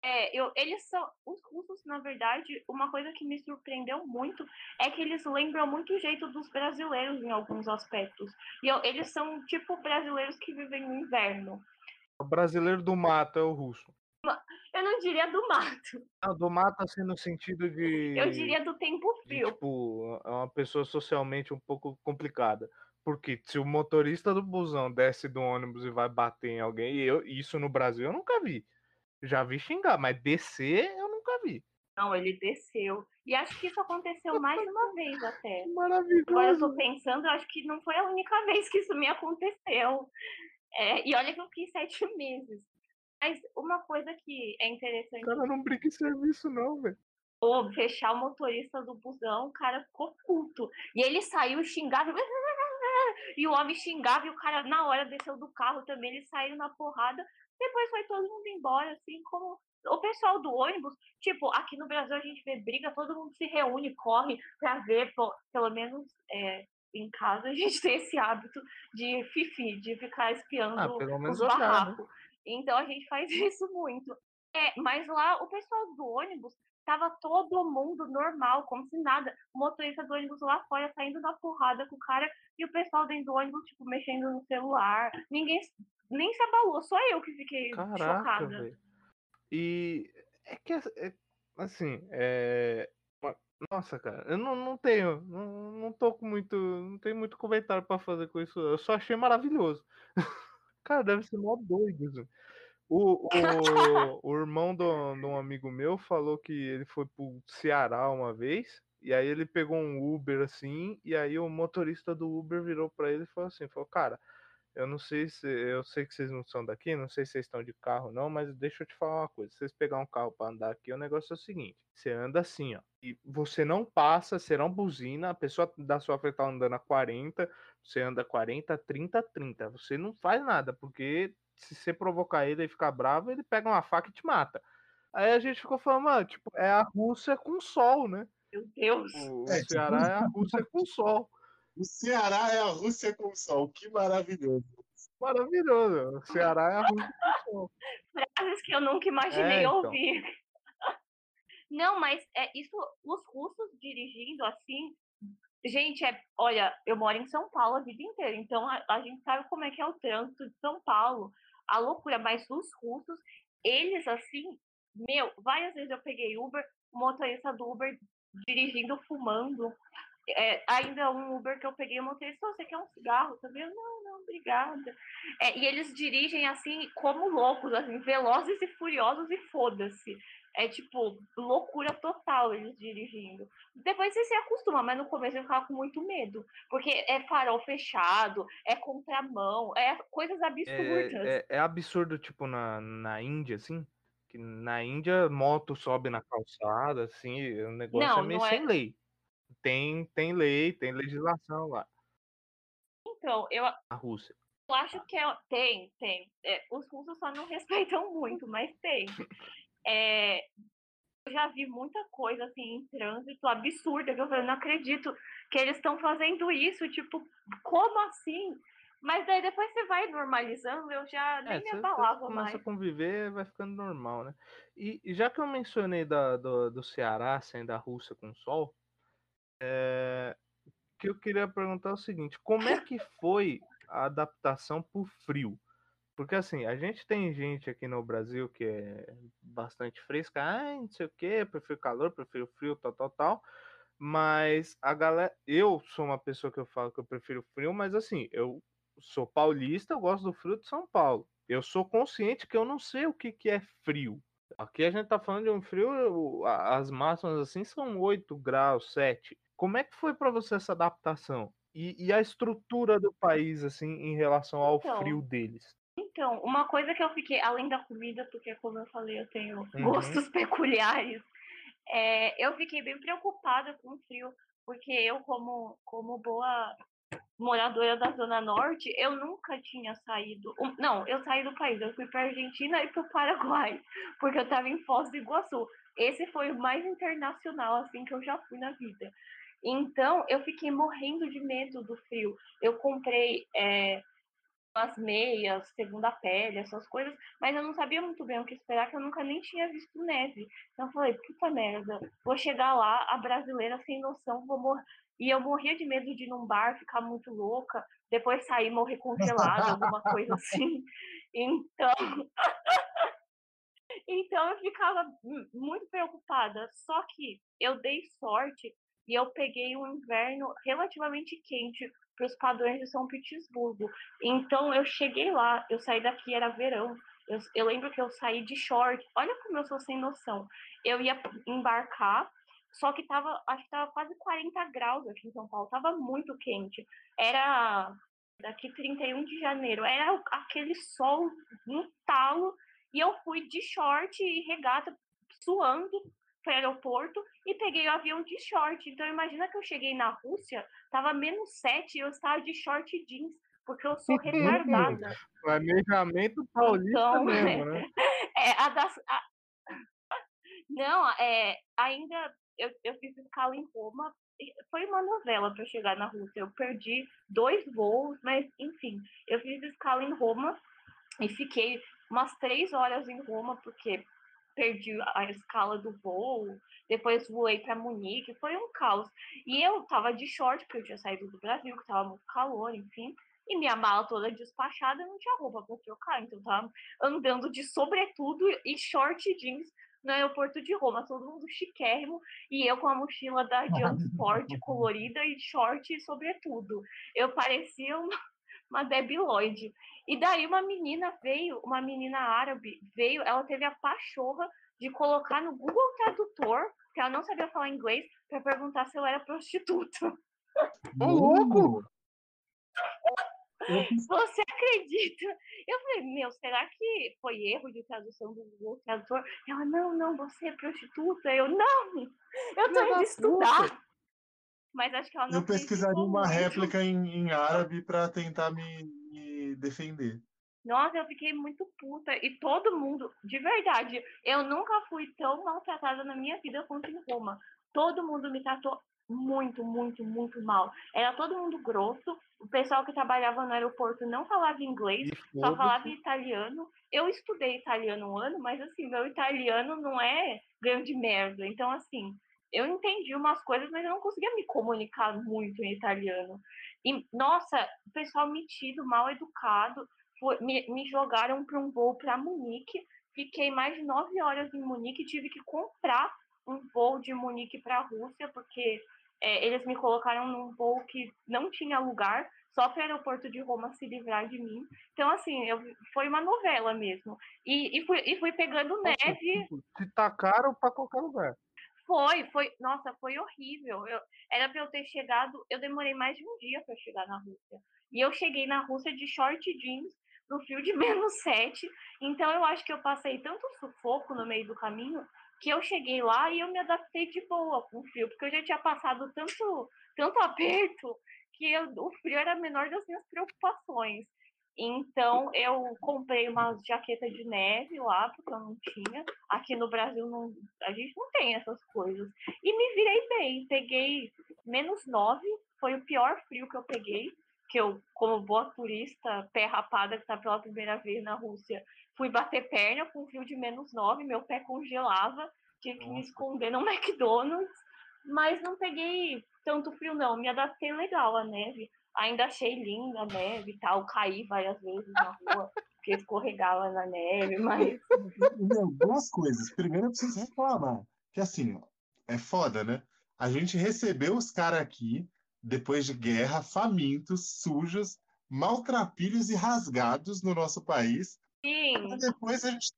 é, eu, eles são. Os russos, na verdade, uma coisa que me surpreendeu muito é que eles lembram muito o jeito dos brasileiros em alguns aspectos. E eu- eles são tipo brasileiros que vivem no inverno. O brasileiro do mato é o russo. Eu não diria do mato, Não, do mato, assim, no sentido de. eu diria do tempo de, frio. tipo, é uma pessoa socialmente um pouco complicada. Porque se o motorista do busão desce do ônibus e vai bater em alguém, e eu, isso no Brasil eu nunca vi. Já vi xingar, mas descer eu nunca vi. Não, ele desceu. E acho que isso aconteceu mais uma vez até. Que maravilhoso. Agora eu tô pensando, eu acho que não foi a única vez que isso me aconteceu. É, e olha que eu fiquei sete meses. Mas uma coisa que é interessante, O cara não brinca em serviço, não, velho. ou fechar o motorista do busão, o cara ficou puto. E ele saiu xingava. E o homem xingava e o cara, na hora, desceu do carro também. Eles saíram na porrada. Depois foi todo mundo embora, assim como. O pessoal do ônibus, tipo, aqui no Brasil a gente vê briga, todo mundo se reúne, corre pra ver, pô, pelo menos é, em casa a gente tem esse hábito de fifi, de ficar espiando Ah, pelo menos os né? barracos. Então a gente faz isso muito. É, mas lá o pessoal do ônibus tava todo mundo normal, como se nada. O motorista do ônibus lá fora saindo na porrada com o cara e o pessoal dentro do ônibus, tipo, mexendo no celular. Ninguém nem se abalou, só eu que fiquei Caraca, chocada. velho. E é que, é- assim, é. Nossa, cara, eu não, não tenho, não, não tô com muito, não tenho muito comentário pra fazer com isso. Eu só achei maravilhoso. Cara, deve ser mó doido. assim. O, o, o irmão do- de um amigo meu falou que ele foi pro Ceará uma vez, e aí ele pegou um Uber assim, e aí o motorista do Uber virou pra ele e falou assim, falou, cara, eu não sei se, eu sei que vocês não são daqui, não sei se vocês estão de carro não, mas deixa eu te falar uma coisa, se vocês pegar um carro pra andar aqui, o negócio é o seguinte, você anda assim, ó, e você não passa, você não buzina, a pessoa da sua frente tá andando a 40, você anda 40, 30, 30, você não faz nada, porque se você provocar ele e ficar bravo, ele pega uma faca e te mata. Aí a gente ficou falando, mano, tipo, é a Rússia com sol, né? Meu Deus. O, o É, tipo- Ceará é a Rússia com sol. O Ceará é a Rússia com sol. Que maravilhoso. Maravilhoso. O Ceará é a Rússia com sol. Frases que eu nunca imaginei É, então. ouvir. Não, mas é isso, os russos dirigindo assim. Gente, é, olha, eu moro em São Paulo a vida inteira, então a, a gente sabe como é que é o trânsito de São Paulo, a loucura, mas os russos, eles assim, meu, várias vezes eu peguei Uber, o motorista do Uber dirigindo, fumando. É, ainda um Uber que eu peguei, o motorista, "Ô, você quer um cigarro também? Eu, não, não, obrigada. É, e eles dirigem assim, como loucos, assim, velozes e furiosos e foda-se. É tipo, loucura total eles dirigindo. Depois você se acostuma, mas no começo eu ficava com muito medo. Porque é farol fechado, é contramão, é coisas absurdas. É, é, é absurdo, tipo, na, na Índia, assim. Que na Índia, moto sobe na calçada, assim, o negócio Não, é meio não é- sem lei. Tem, tem lei, tem legislação lá Então, eu, na Rússia. eu acho que é, tem, tem. É, os russos só não respeitam muito, mas tem. É, eu já vi muita coisa assim em trânsito absurda que eu falei, não acredito que eles estão fazendo isso, tipo, como assim? Mas daí depois você vai normalizando, eu já nem É, me você, abalava começa mais. a conviver, vai ficando normal, né? E, e já que eu mencionei da, do, do Ceará sendo a Rússia com sol, é, o que eu queria perguntar é o seguinte: como é que foi a adaptação pro frio? Porque assim, a gente tem gente aqui no Brasil que é bastante fresca, ah, não sei o que, prefiro calor, prefiro frio, tal, tal, tal. Mas a galera, eu sou uma pessoa que eu falo que eu prefiro frio, mas assim, eu sou paulista, eu gosto do frio de São Paulo. Eu sou consciente que eu não sei o que, que é frio. Aqui a gente tá falando de um frio, as máximas assim são 8 graus, 7. Como é que foi para você essa adaptação? E, e a estrutura do país, assim, em relação ao Então, frio deles? Então, uma coisa que eu fiquei, além da comida, porque como eu falei, eu tenho Uhum. gostos peculiares, É, eu fiquei bem preocupada com o frio, porque eu, como, como boa moradora da Zona Norte, eu nunca tinha saído. Não, eu saí do país, eu fui para Argentina e para o Paraguai, porque eu estava em Foz do Iguaçu. Esse foi o mais internacional assim que eu já fui na vida. Então, eu fiquei morrendo de medo do frio. Eu comprei é, umas meias, segunda pele, essas coisas, mas eu não sabia muito bem o que esperar, que eu nunca nem tinha visto neve. Então eu falei, puta merda, vou chegar lá, a brasileira sem noção, vou morrer. E eu morria de medo de ir num bar, ficar muito louca, depois sair, morrer congelada, alguma coisa assim. Então. então eu ficava mu- muito preocupada. Só que eu dei sorte e eu peguei um inverno relativamente quente para os padrões de São Petersburgo. Então eu cheguei lá, eu saí daqui, era verão. Eu, eu lembro que eu saí de short. Olha como eu sou sem noção. Eu ia embarcar, só que tava, acho que tava quase 40 graus aqui em São Paulo, tava muito quente. Era daqui 31 de janeiro, era aquele sol no talo, e eu fui de short e regata, suando para o aeroporto e peguei o avião de short. Então imagina que eu cheguei na Rússia, tava menos 7 e eu estava de short jeans, porque eu sou retardada. Planejamento paulista Então, mesmo, né? É, a das. a- Não, é, ainda eu, eu fiz escala em Roma. Foi uma novela para chegar na Rússia. Eu perdi dois voos, mas enfim, eu fiz escala em Roma e fiquei umas três horas em Roma, porque perdi a escala do voo, depois voei para Munique, foi um caos. E eu tava de short, porque eu tinha saído do Brasil, que tava muito calor, enfim. E minha mala toda despachada, eu não tinha roupa para trocar, então eu tava andando de sobretudo e short jeans no aeroporto de Roma, todo mundo chiquérrimo, e eu com a mochila da Jansport colorida e short e sobretudo. Eu parecia uma, uma debiloide. E daí uma menina veio, uma menina árabe veio, ela teve a pachorra de colocar no Google Tradutor, que ela não sabia falar inglês, para perguntar se eu era prostituta. Ô, louco! Eu fiz- Você acredita? Eu falei, meu, será que foi erro de tradução do Google Tradutor? Ela, não, não, você é prostituta. Eu, não, eu tô indo estudar. Mas acho que ela não Eu pesquisaria uma muito. réplica em, em árabe para tentar me, defender. Nossa, eu fiquei muito puta. E todo mundo, de verdade, eu nunca fui tão maltratada na minha vida quanto em Roma. Todo mundo me tratou muito, muito, muito mal. Era todo mundo grosso. O pessoal que trabalhava no aeroporto não falava inglês, E só falava italiano. Eu estudei italiano um ano, mas assim, meu italiano não é grande merda. Então, assim, eu entendi umas coisas, mas eu não conseguia me comunicar muito em italiano. E, nossa, o pessoal metido, mal educado, foi- me, me jogaram para um voo para Munique. Fiquei mais de nove horas em Munique, tive que comprar um voo de Munique para a Rússia, porque é, eles me colocaram num voo que não tinha lugar, só para o aeroporto de Roma se livrar de mim. Então, assim, eu, foi uma novela mesmo. E, e, fui, e fui pegando neve. Te tacaram pra qualquer lugar. Foi, foi, nossa, foi horrível. Eu, era para eu ter chegado, eu demorei mais de um dia para chegar na Rússia. E eu cheguei na Rússia de short jeans, no frio de menos 7. Então eu acho que eu passei tanto sufoco no meio do caminho que eu cheguei lá e eu me adaptei de boa com o frio, porque eu já tinha passado tanto, tanto aperto que eu- o frio era a menor das minhas preocupações. Então eu comprei uma jaqueta de neve lá, porque eu não tinha. Aqui no Brasil não, a gente não tem essas coisas. E me virei bem. Peguei menos 9, foi o pior frio que eu peguei. Que eu, como boa turista, pé rapada, que está pela primeira vez na Rússia, fui bater perna com frio de menos 9, meu pé congelava, tive que me esconder no McDonald's, mas não peguei tanto frio, não. Me adaptei legal à neve. Ainda achei linda a neve e tal. Caí várias vezes na rua, porque escorregava na neve, mas Meu, duas coisas. Primeiro, eu preciso reclamar. Que assim, ó, é foda, né? A gente recebeu os caras aqui, depois de guerra, famintos, sujos, maltrapilhos e rasgados no nosso país. sim, depois a gente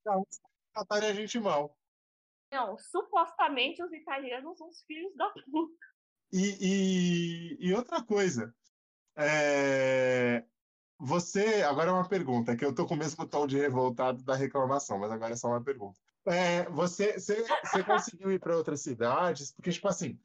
tratarem a gente mal. não, supostamente os italianos são os filhos da puta. E, e, e outra coisa, é, você, agora é uma pergunta, que eu tô com o mesmo tom de revoltado da reclamação, mas agora é só uma pergunta. É, você, você, você conseguiu ir para outras cidades? Porque, tipo assim,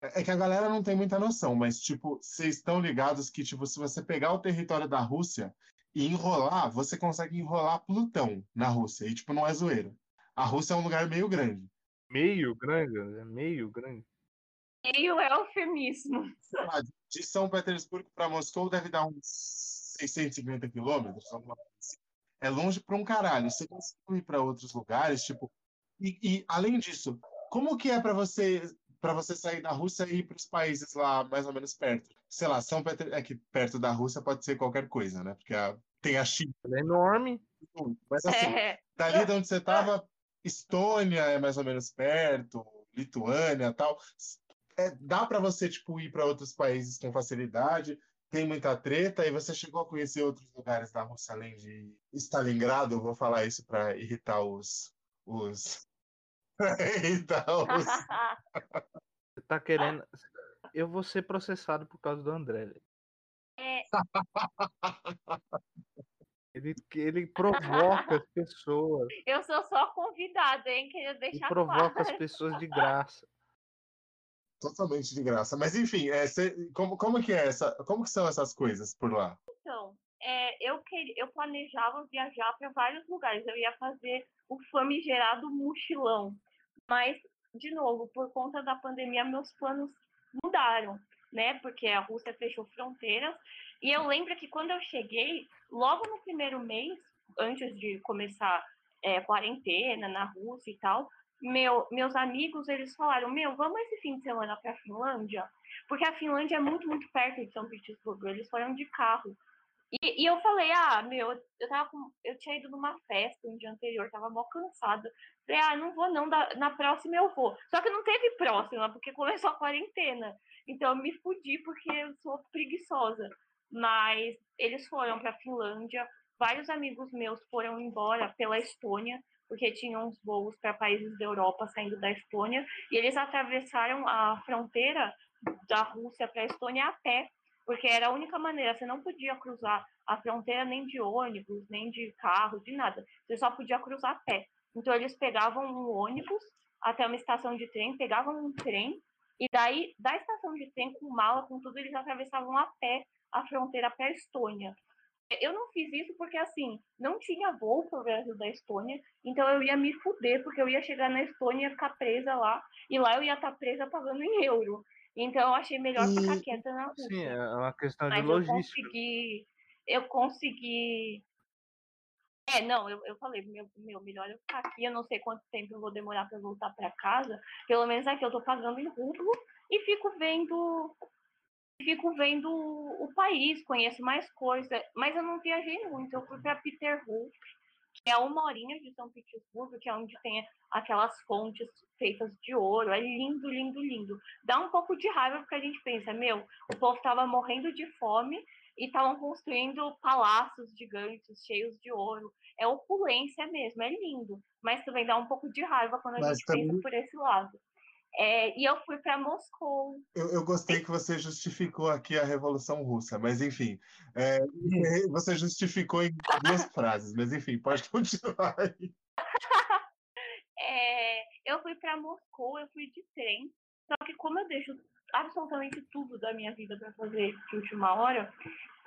é é que a galera não tem muita noção, mas, tipo, vocês estão ligados que, tipo, se você pegar o território da Rússia e enrolar, você consegue enrolar Plutão na Rússia. E, tipo, não é zoeira. A Rússia é um lugar meio grande. Meio grande, é meio grande. Meio é eufemismo. Sei lá, de São Petersburgo para Moscou deve dar uns 650 quilômetros, assim. É longe pra um caralho. Você conseguiu ir para outros lugares, tipo. E, e, além disso, como que é para você para você sair da Rússia e ir para os países lá mais ou menos perto? Sei lá, São Petro... é que perto da Rússia pode ser qualquer coisa, né? Porque a- tem a China, Ela é enorme. mas assim, É, dali de onde você estava, Estônia é mais ou menos perto, Lituânia, tal. É, dá para você tipo ir para outros países com facilidade. Tem muita treta e você chegou a conhecer outros lugares da Rússia além de Stalingrado. Vou falar isso para irritar os os irritar os Você tá querendo. Eu vou ser processado por causa do André. É. Ele, ele provoca as pessoas. eu sou só convidada, hein? Queria Ele deixar provoca as claro. pessoas de graça. Totalmente de graça. Mas enfim, é, você- como como que é essa? Como que são essas coisas por lá? Então, é, eu, eu planejava viajar para vários lugares. Eu ia fazer o famigerado mochilão. Mas, de novo, por conta da pandemia, meus planos mudaram, né? Porque a Rússia fechou fronteiras. E eu lembro que quando eu cheguei, logo no primeiro mês, antes de começar é, quarentena na Rússia e tal, meu, meus amigos, eles falaram, meu, vamos esse fim de semana para a Finlândia? Porque a Finlândia é muito, muito perto de São Petersburgo. Eles foram de carro. E, e eu falei, ah, meu, eu, tava com, eu tinha ido numa festa um dia anterior, tava mó cansada. Falei, ah, não vou não, da- na próxima eu vou. Só que não teve próxima, porque começou a quarentena. Então eu me fudi porque eu sou preguiçosa. Mas eles foram pra Finlândia, vários amigos meus foram embora pela Estônia, porque tinham uns voos para países da Europa saindo da Estônia, e eles atravessaram a fronteira da Rússia para a Estônia a pé porque era a única maneira, você não podia cruzar a fronteira nem de ônibus, nem de carro, de nada. Você só podia cruzar a pé. Então eles pegavam um ônibus até uma estação de trem, pegavam um trem, e daí, da estação de trem, com mala, com tudo, eles atravessavam a pé a fronteira para a Estônia. Eu não fiz isso porque, assim, não tinha voo para o Brasil da Estônia, então eu ia me fuder, porque eu ia chegar na Estônia e ficar presa lá, e lá eu ia estar presa pagando em euro. Então eu achei melhor E- ficar quieta na Rússia. Sim, é uma questão de Mas eu logística. consegui. Eu consegui. É, não, eu, eu falei, meu, meu, melhor eu ficar aqui, eu não sei quanto tempo eu vou demorar para voltar para casa. Pelo menos aqui eu tô pagando em rublo e fico vendo. Fico vendo o país, conheço mais coisas, mas eu não viajei muito. Eu fui para Peterhof, que é uma horinha de São Petersburgo, que é onde tem aquelas fontes feitas de ouro. É lindo, lindo, lindo. Dá um pouco de raiva porque a gente pensa, meu, o povo estava morrendo de fome e estavam construindo palácios gigantes cheios de ouro. É opulência mesmo, é lindo. Mas também dá um pouco de raiva quando a Mas gente também- pensa por esse lado. É, e eu fui para Moscou. Eu, eu gostei que você justificou aqui a Revolução Russa, mas enfim, é, você justificou em duas frases, mas enfim, pode continuar aí. É, eu fui para Moscou, eu fui de trem. Só que como eu deixo absolutamente tudo da minha vida para fazer de última hora,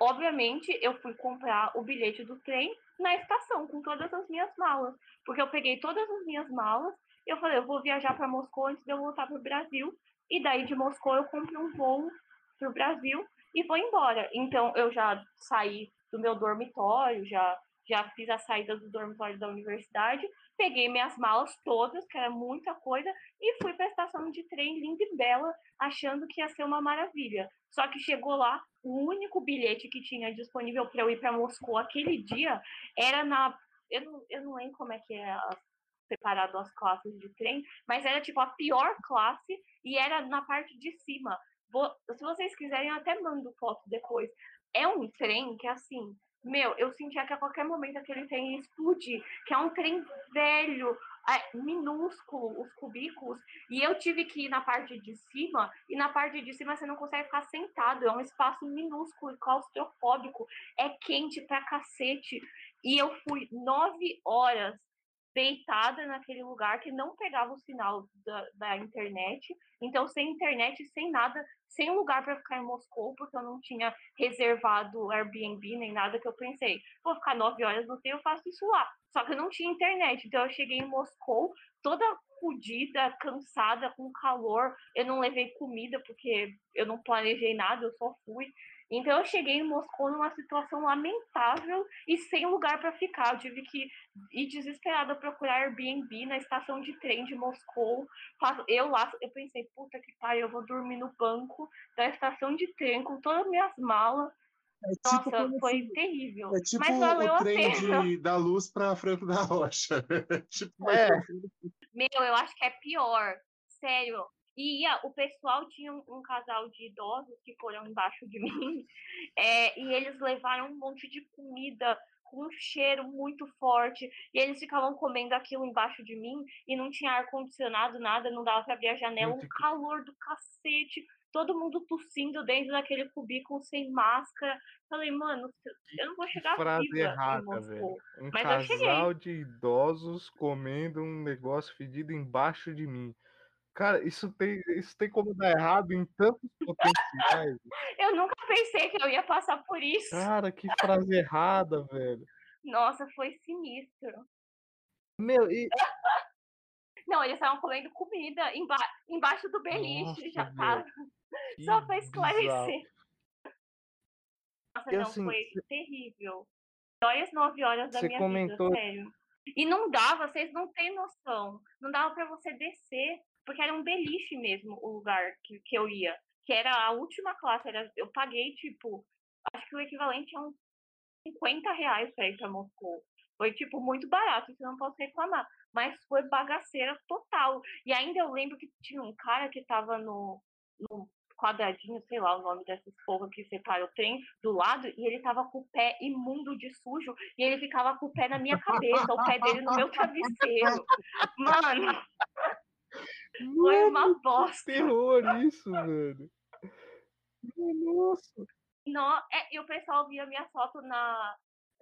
obviamente eu fui comprar o bilhete do trem na estação com todas as minhas malas, porque eu peguei todas as minhas malas. Eu falei, eu vou viajar para Moscou antes de eu voltar para o Brasil. E daí de Moscou eu comprei um voo para o Brasil e vou embora. Então eu já saí do meu dormitório, já já fiz a saída do dormitório da universidade, peguei minhas malas todas, que era muita coisa, e fui para a estação de trem linda e bela, achando que ia ser uma maravilha. Só que chegou lá, o único bilhete que tinha disponível para eu ir para Moscou aquele dia era na. Eu não, eu não lembro como é que é a- separado as classes de trem, mas era tipo a pior classe e era na parte de cima. Vou- se vocês quiserem, eu até mando foto depois. É um trem que, assim, meu, eu sentia que a qualquer momento aquele trem ia explodir, que é um trem velho, é, minúsculo, os cubículos, e eu tive que ir na parte de cima, e na parte de cima você não consegue ficar sentado, é um espaço minúsculo e claustrofóbico, é quente pra cacete, e eu fui nove horas deitada naquele lugar que não pegava o sinal da, da internet. Então, sem internet, sem nada, sem lugar para ficar em Moscou, porque eu não tinha reservado Airbnb nem nada que eu pensei. Vou ficar nove horas no hotel, eu faço isso lá. Só que eu não tinha internet. Então, eu cheguei em Moscou toda fodida, cansada, com calor. Eu não levei comida porque eu não planejei nada, eu só fui. Então eu cheguei em Moscou numa situação lamentável e sem lugar para ficar. Eu tive que ir desesperada procurar Airbnb na estação de trem de Moscou. Eu lá, eu pensei, puta que pariu, eu vou dormir no banco da estação de trem com todas as minhas malas. É tipo Nossa, foi assim, terrível. É tipo Mas valeu o trem de, da luz para Franco da Rocha. tipo, é. Meu, eu acho que é pior. Sério, e ia, o pessoal tinha um, um, casal de idosos que foram embaixo de mim, é, e eles levaram um monte de comida com um cheiro muito forte, e eles ficavam comendo aquilo embaixo de mim, e não tinha ar-condicionado, nada, não dava para abrir a janela, um calor do cacete, todo mundo tossindo dentro daquele cubículo sem máscara. Falei, mano, eu não vou chegar que frase viva errada, velho. Um Mas casal de idosos comendo um negócio fedido embaixo de mim. Cara, isso tem, isso tem como dar errado em tantos potenciais. eu nunca pensei que eu ia passar por isso. Cara, que frase errada, velho. Nossa, foi sinistro. Meu, e. Não, eles estavam comendo comida emba embaixo do beliche, Nossa, já tava. Só pra esclarecer. Nossa, eu, não, assim, foi cê... terrível. Olha as nove horas da minha comentou... vida, sério. E não dava, vocês não têm noção. Não dava para você descer porque era um beliche mesmo o lugar que, que eu ia, que era a última classe, era, eu paguei, tipo, acho que o equivalente a uns 50 reais para ir para Moscou. Foi, tipo, muito barato, isso eu não posso reclamar. Mas foi bagaceira total. E ainda eu lembro que tinha um cara que tava no, no quadradinho, sei lá o nome dessas porra que separa o trem, do lado, e ele tava com o pé imundo de sujo, e ele ficava com o pé na minha cabeça, o pé dele no meu travesseiro. Mano, foi uma bosta. terror isso, velho. Nossa. No, é, e o pessoal via minha foto na,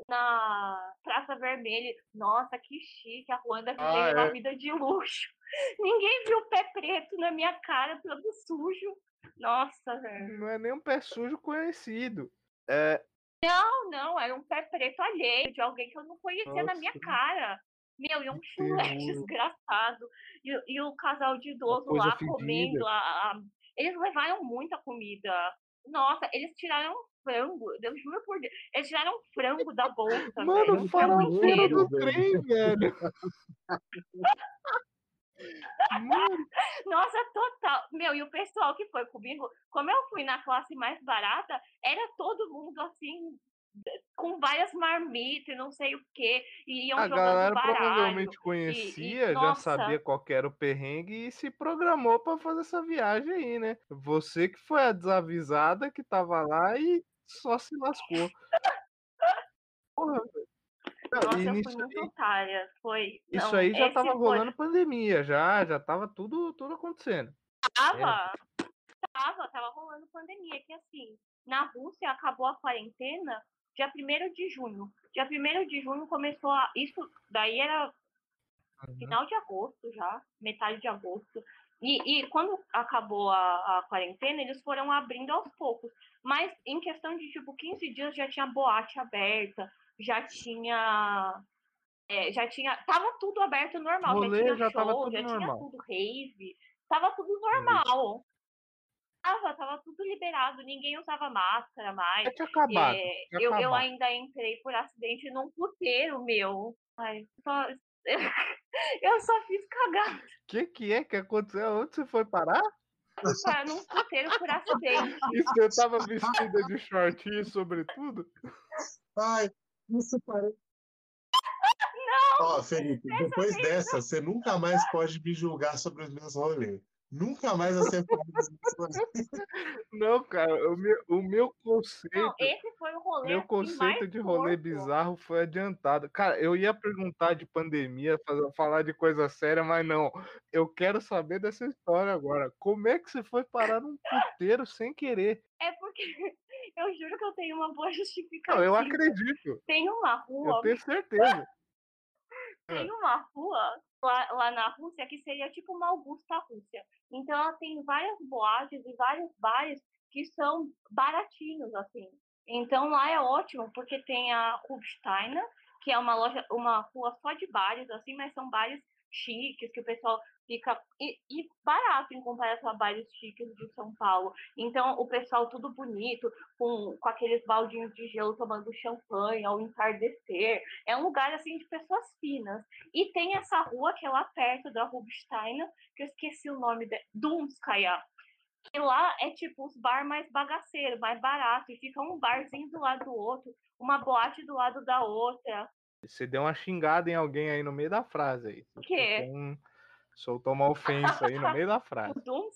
na Praça Vermelha. Nossa, que chique, a Ruanda que ah, é. uma vida de luxo. Ninguém viu o pé preto na minha cara, todo sujo. Nossa, velho. Não é nem um pé sujo conhecido. É... Não, não, era um pé preto alheio, de alguém que eu não conhecia Nossa. na minha cara. Meu, e um chulé desgraçado. E, e, o casal de idoso lá fedida. comendo. A, a, Eles levaram muita comida. Nossa, eles tiraram frango. Eu juro por Deus. Eles tiraram frango da bolsa. Mano, velho, fala inteiro do trem, velho. Nossa, total. Meu, e o pessoal que foi comigo, como eu fui na classe mais barata, era todo mundo assim, com várias marmitas e não sei o que. E iam a galera baralho, provavelmente conhecia, e, e, já sabia qual era o perrengue e se programou para fazer essa viagem aí, né? Você que foi a desavisada que tava lá e só se lascou. Porra, Nossa, eu fui muito otária. Foi. Isso não, aí já tava foi... rolando pandemia, já, já tava tudo, tudo acontecendo. Tava, é. tava, tava rolando pandemia, que assim, na Rússia acabou a quarentena dia 1 de junho. Dia 1 de junho começou a. Isso daí era uhum. final de agosto já, metade de agosto. E, e quando acabou a, a, quarentena, eles foram abrindo aos poucos. Mas em questão de tipo 15 dias já tinha boate aberta, já tinha. É, já tinha. Tava tudo aberto normal. Rolê, já tinha já show, já normal. tinha tudo rave. Tava tudo normal tava, tava tudo liberado, ninguém usava máscara mais. Tinha acabado, é, tinha eu, eu ainda entrei por acidente num puteiro meu. Ai, só, eu só fiz cagada. O que, que é que aconteceu? Onde você foi parar? Para num puteiro por acidente. E você tava vestida de shortinho sobretudo? Ai, isso parece. Não! Ó, Felipe, depois dessa, você nunca mais pode me julgar sobre os meus rolês. Nunca mais acertou. Não, cara, o meu, o meu conceito. Não, esse foi o rolê. Meu conceito de rolê bizarro foi adiantado. Cara, eu ia perguntar de pandemia, falar de coisa séria, mas não. Eu quero saber dessa história agora. Como é que você foi parar num puteiro sem querer? É porque eu juro que eu tenho uma boa justificativa. Não, eu acredito. Tem uma rua. Eu tenho certeza. Tem uma rua lá, lá na Rússia que seria tipo uma Augusta Rússia. Então ela tem várias boates e vários bares que são baratinhos, assim. Então lá é ótimo, porque tem a Rubsteiner, que é uma loja, uma rua só de bares, assim, mas são bares chiques, que o pessoal fica e, e, barato em comparação a bares chiques de São Paulo. Então, o pessoal tudo bonito, com, com aqueles baldinhos de gelo tomando champanhe ao entardecer. É um lugar assim de pessoas finas. E tem essa rua que é lá perto da Rubsteiner, que eu esqueci o nome de Dumskaya. Que lá é tipo os bar mais bagaceiros, mais barato, e fica um barzinho do lado do outro, uma boate do lado da outra. Você deu uma xingada em alguém aí no meio da frase aí. O quê? Um, soltou uma ofensa aí no meio da frase. O.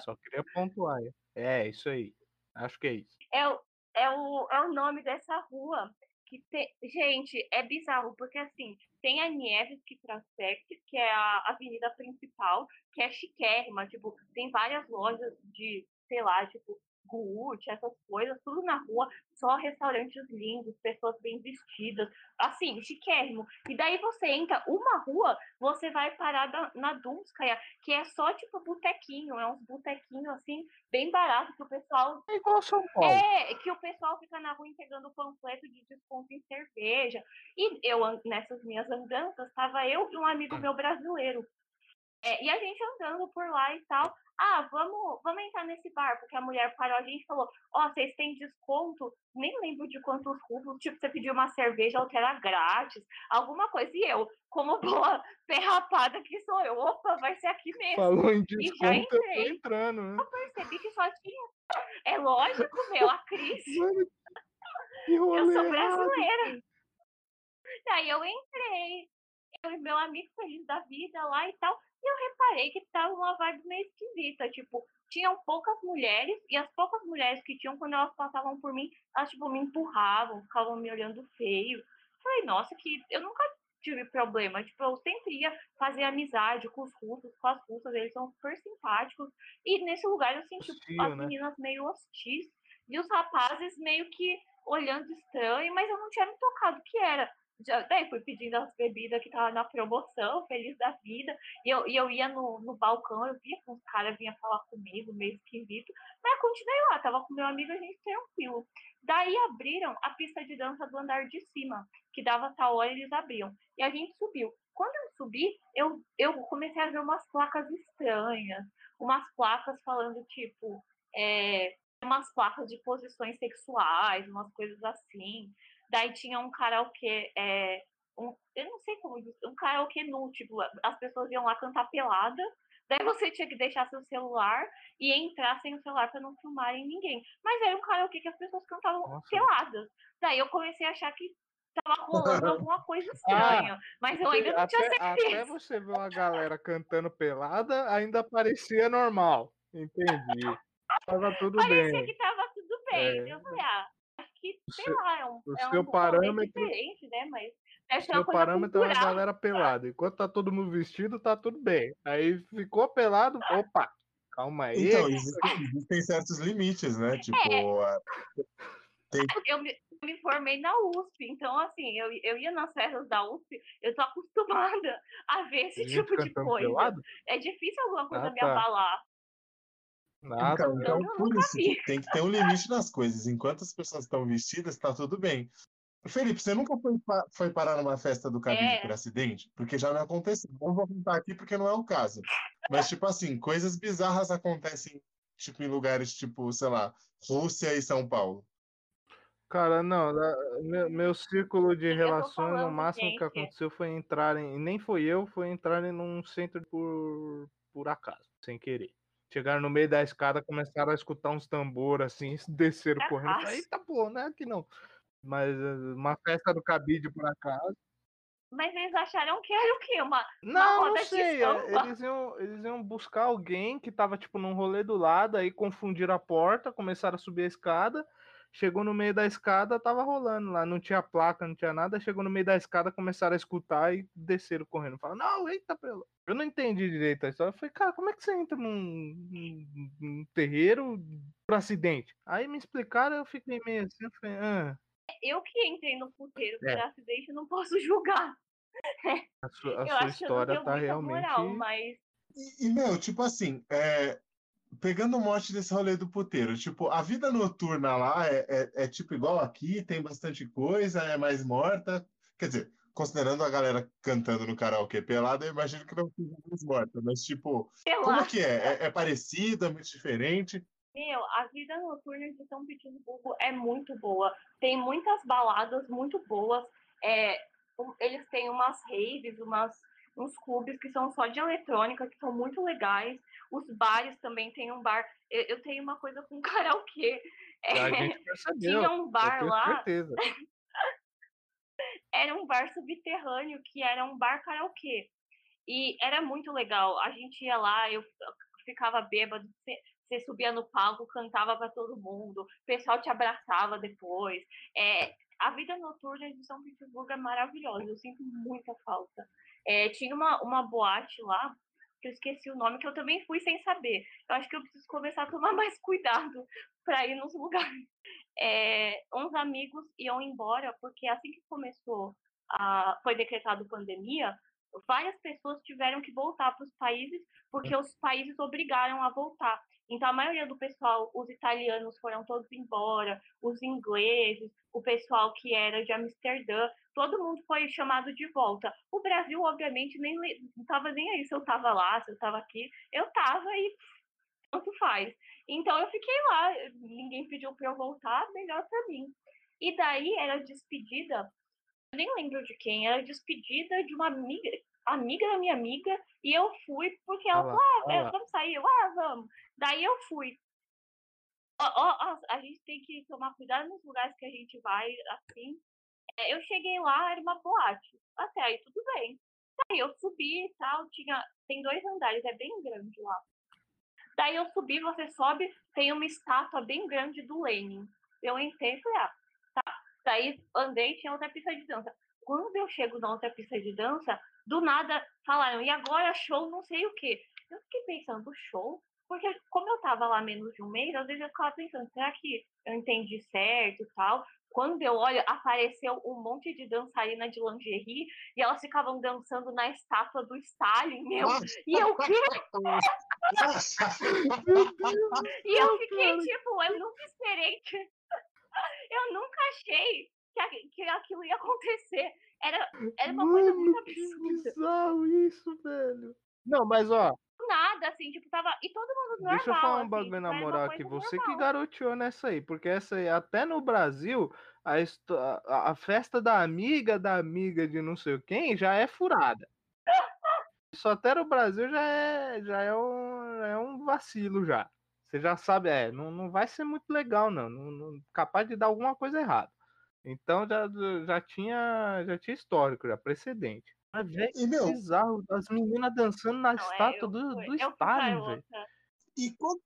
Só queria pontuar. É, isso aí. Acho que é isso. É, o- é, o, é o nome dessa rua. Que tem, gente, é bizarro, porque assim, tem a Nevsky Prospect, que é a avenida principal, que é chiquérrima, tipo, tem várias lojas de, sei lá, tipo, Gucci, essas coisas, tudo na rua, só restaurantes lindos, pessoas bem vestidas, assim, chiquérrimo. E daí você entra uma rua, você vai parar da- na Dumskaya, que é só tipo botequinho, é uns botequinhos assim, bem barato, que o pessoal É igual São Paulo. é, que o pessoal fica na rua entregando panfleto de desconto em cerveja. E eu, nessas minhas andanças, estava eu e um amigo meu brasileiro. É, e a gente andando por lá e tal. Ah, vamos, vamos entrar nesse bar, porque a mulher parou a gente e falou: Ó, vocês têm desconto? Nem lembro de quantos rublos. Tipo, você pediu uma cerveja, outra era grátis, alguma coisa. E eu, como boa perrapada que sou eu, opa, vai ser aqui mesmo. Falou em já desconto, eu tô entrei. entrando, né? Percebi que só tinha. É lógico, meu, a Cris. Mano, Eu sou brasileira. Daí eu entrei, eu e meu amigo feliz da vida lá e tal, e eu reparei que tava uma vibe meio esquisita, tipo, tinham poucas mulheres, e as poucas mulheres que tinham, quando elas passavam por mim, elas, tipo, me empurravam, ficavam me olhando feio. Falei, nossa, que eu nunca tive problema, tipo, eu sempre ia fazer amizade com os russos, com as russas, eles são super simpáticos, e nesse lugar eu senti Hostil, as né? meninas meio hostis, e os rapazes meio que olhando estranho, mas eu não tinha me tocado o que era. Já, daí fui pedindo as bebidas que tava na promoção, feliz da vida. E eu, e eu ia no, no balcão, eu via que uns caras vinham falar comigo, meio esquisito. Mas continuei lá, tava com meu amigo, a gente tranquilo. Daí abriram a pista de dança do andar de cima, que dava tal hora eles abriam. E a gente subiu. Quando eu subi, eu, eu comecei a ver umas placas estranhas, umas placas falando, tipo, é, umas placas de posições sexuais, umas coisas assim. Daí tinha um karaokê, é, um, eu não sei como dizer, um karaokê nu, tipo, as pessoas iam lá cantar pelada, daí você tinha que deixar seu celular e entrar sem o celular para não filmarem ninguém. Mas era um karaokê que as pessoas cantavam Nossa. peladas. Daí eu comecei a achar que tava rolando alguma coisa estranha, mas eu ainda não tinha até, certeza. até você ver uma galera cantando pelada, ainda parecia normal. Entendi. Tava tudo Parecia bem. que tava tudo bem. É. Eu falei, ah, que, O sei seu- lá, é um, o é um seu rolê parâmetro- diferente, né? Mas deve ser Seu uma coisa parâmetro é uma cultural. galera pelada. Enquanto tá todo mundo vestido, tá tudo bem. Aí ficou pelado, opa, calma aí. Então, existem, existem certos limites, né? Tipo, a- eu me, eu me formei na USP, então assim, eu, eu ia nas festas da USP, eu tô acostumada a ver esse tipo de coisa. pelado? É difícil alguma coisa Ah, me tá. Nada. então, então, eu por isso, tem que ter um limite nas coisas. Enquanto as pessoas estão vestidas, tá tudo bem. Felipe, você nunca foi, foi parar numa festa do cabide É. por acidente? Porque já me aconteceu. Não vou contar aqui porque não é o caso. Mas, tipo assim, coisas bizarras acontecem, tipo, em lugares tipo, sei lá, Rússia e São Paulo. Cara, não, meu, meu círculo de relações, o máximo que gente. aconteceu foi entrarem, e nem foi eu, foi entrarem num centro por, por acaso, sem querer. Chegaram no meio da escada, começaram a escutar uns tambor assim, desceram Por correndo. Acaso. Eita, pô, não é aqui não. Mas eh, uma festa do cabide por acaso. Mas eles acharam que era o quê? Uma, Não, não roda de sei. é, samba. Eles iam, eles iam buscar alguém que tava, tipo, num rolê do lado, aí confundiram a porta, começaram a subir a escada. Chegou no meio da escada, tava rolando lá, não tinha placa, não tinha nada. Chegou no meio da escada, começaram a escutar e desceram correndo. Falaram, não, eita, pelo. Eu não entendi direito a história. Eu falei, cara, como é que você entra num, num- num terreiro por acidente? Aí me explicaram, eu fiquei meio assim, eu falei, ah. eu que entrei no puteiro por É. acidente, não posso julgar. A sua, a sua história tá realmente. moral, mas E, e, meu, tipo assim, é, pegando o mote desse rolê do puteiro, tipo, a vida noturna lá é, é, é tipo igual aqui, tem bastante coisa, é mais morta. Quer dizer, considerando a galera cantando no karaokê pelado, eu imagino que não seja mais morta, mas tipo, como é que é? É, é parecido, é muito diferente? Meu, a vida noturna de São Petersburgo é muito boa. Tem muitas baladas muito boas. É, um- eles têm umas raves, umas, uns clubes que são só de eletrônica, que são muito legais. Os bares também tem um bar. Eu, eu tenho uma coisa com karaokê. É, A gente percebeu. tinha um bar lá, certeza. era um bar subterrâneo, que era um bar karaokê. E era muito legal. A gente ia lá, eu ficava bêbado, você- você subia no palco, cantava para todo mundo, o pessoal te abraçava depois. É, a vida noturna de São Petersburgo é maravilhosa, eu sinto muita falta. É, tinha uma, uma boate lá, que eu esqueci o nome, que eu também fui sem saber. Eu acho que eu preciso começar a tomar mais cuidado para ir nos lugares. É, uns amigos iam embora, porque assim que começou, a, foi decretado pandemia, várias pessoas tiveram que voltar para os países, porque os países obrigaram a voltar. Então, a maioria do pessoal, os italianos foram todos embora, os ingleses, o pessoal que era de Amsterdã, todo mundo foi chamado de volta. O Brasil, obviamente, nem estava nem aí se eu estava lá, se eu estava aqui. Eu estava e tanto faz. Então, eu fiquei lá, ninguém pediu para eu voltar, melhor para mim. E daí era despedida, eu nem lembro de quem, era despedida de uma amiga, amiga da minha amiga, e eu fui porque ela falou, ah, é, vamos sair, eu, ah, vamos. Daí eu fui. Ó, ó, ó, a gente tem que tomar cuidado nos lugares que a gente vai, assim. É, Eu cheguei lá, era uma boate. Até aí tudo bem. Daí eu subi e tal, tinha, tem dois andares, é bem grande lá. Daí eu subi, você sobe, tem uma estátua bem grande do Lenin. Eu entrei e falei, ah, tá. Daí andei, tinha outra pista de dança. Quando eu chego na outra pista de dança, do nada falaram, e agora show não sei o quê. Eu fiquei pensando, show? Porque como eu tava lá menos de um mês, às vezes eu ficava pensando, será que eu entendi certo e tal? Quando eu olho, apareceu um monte de dançarina de lingerie e elas ficavam dançando na estátua do Stalin, meu. E eu, quê? E eu fiquei tipo, eu nunca esperei que. Eu nunca achei que, que aquilo ia acontecer. Era, era uma coisa muito Mano, que absurda. bizarro isso, velho. Não, mas ó, Nada, assim, tipo, tava. E todo mundo normal. deixa eu falar um assim, bagulho tipo, na moral aqui. Você que normal. garoteou nessa aí, porque essa aí, até no Brasil, a, a, a festa da amiga da amiga de não sei quem já é furada. Isso até no Brasil já é, já é, um, já é um vacilo já. Você já sabe, é, não, não vai ser muito legal, não. não, não- capaz de dar alguma coisa errada. Então já, já tinha já tinha histórico, já precedente. Mas, velho, E, meu, bizarro, as meninas dançando na Não, é, estátua eu do, do Stalin, velho. e quanto,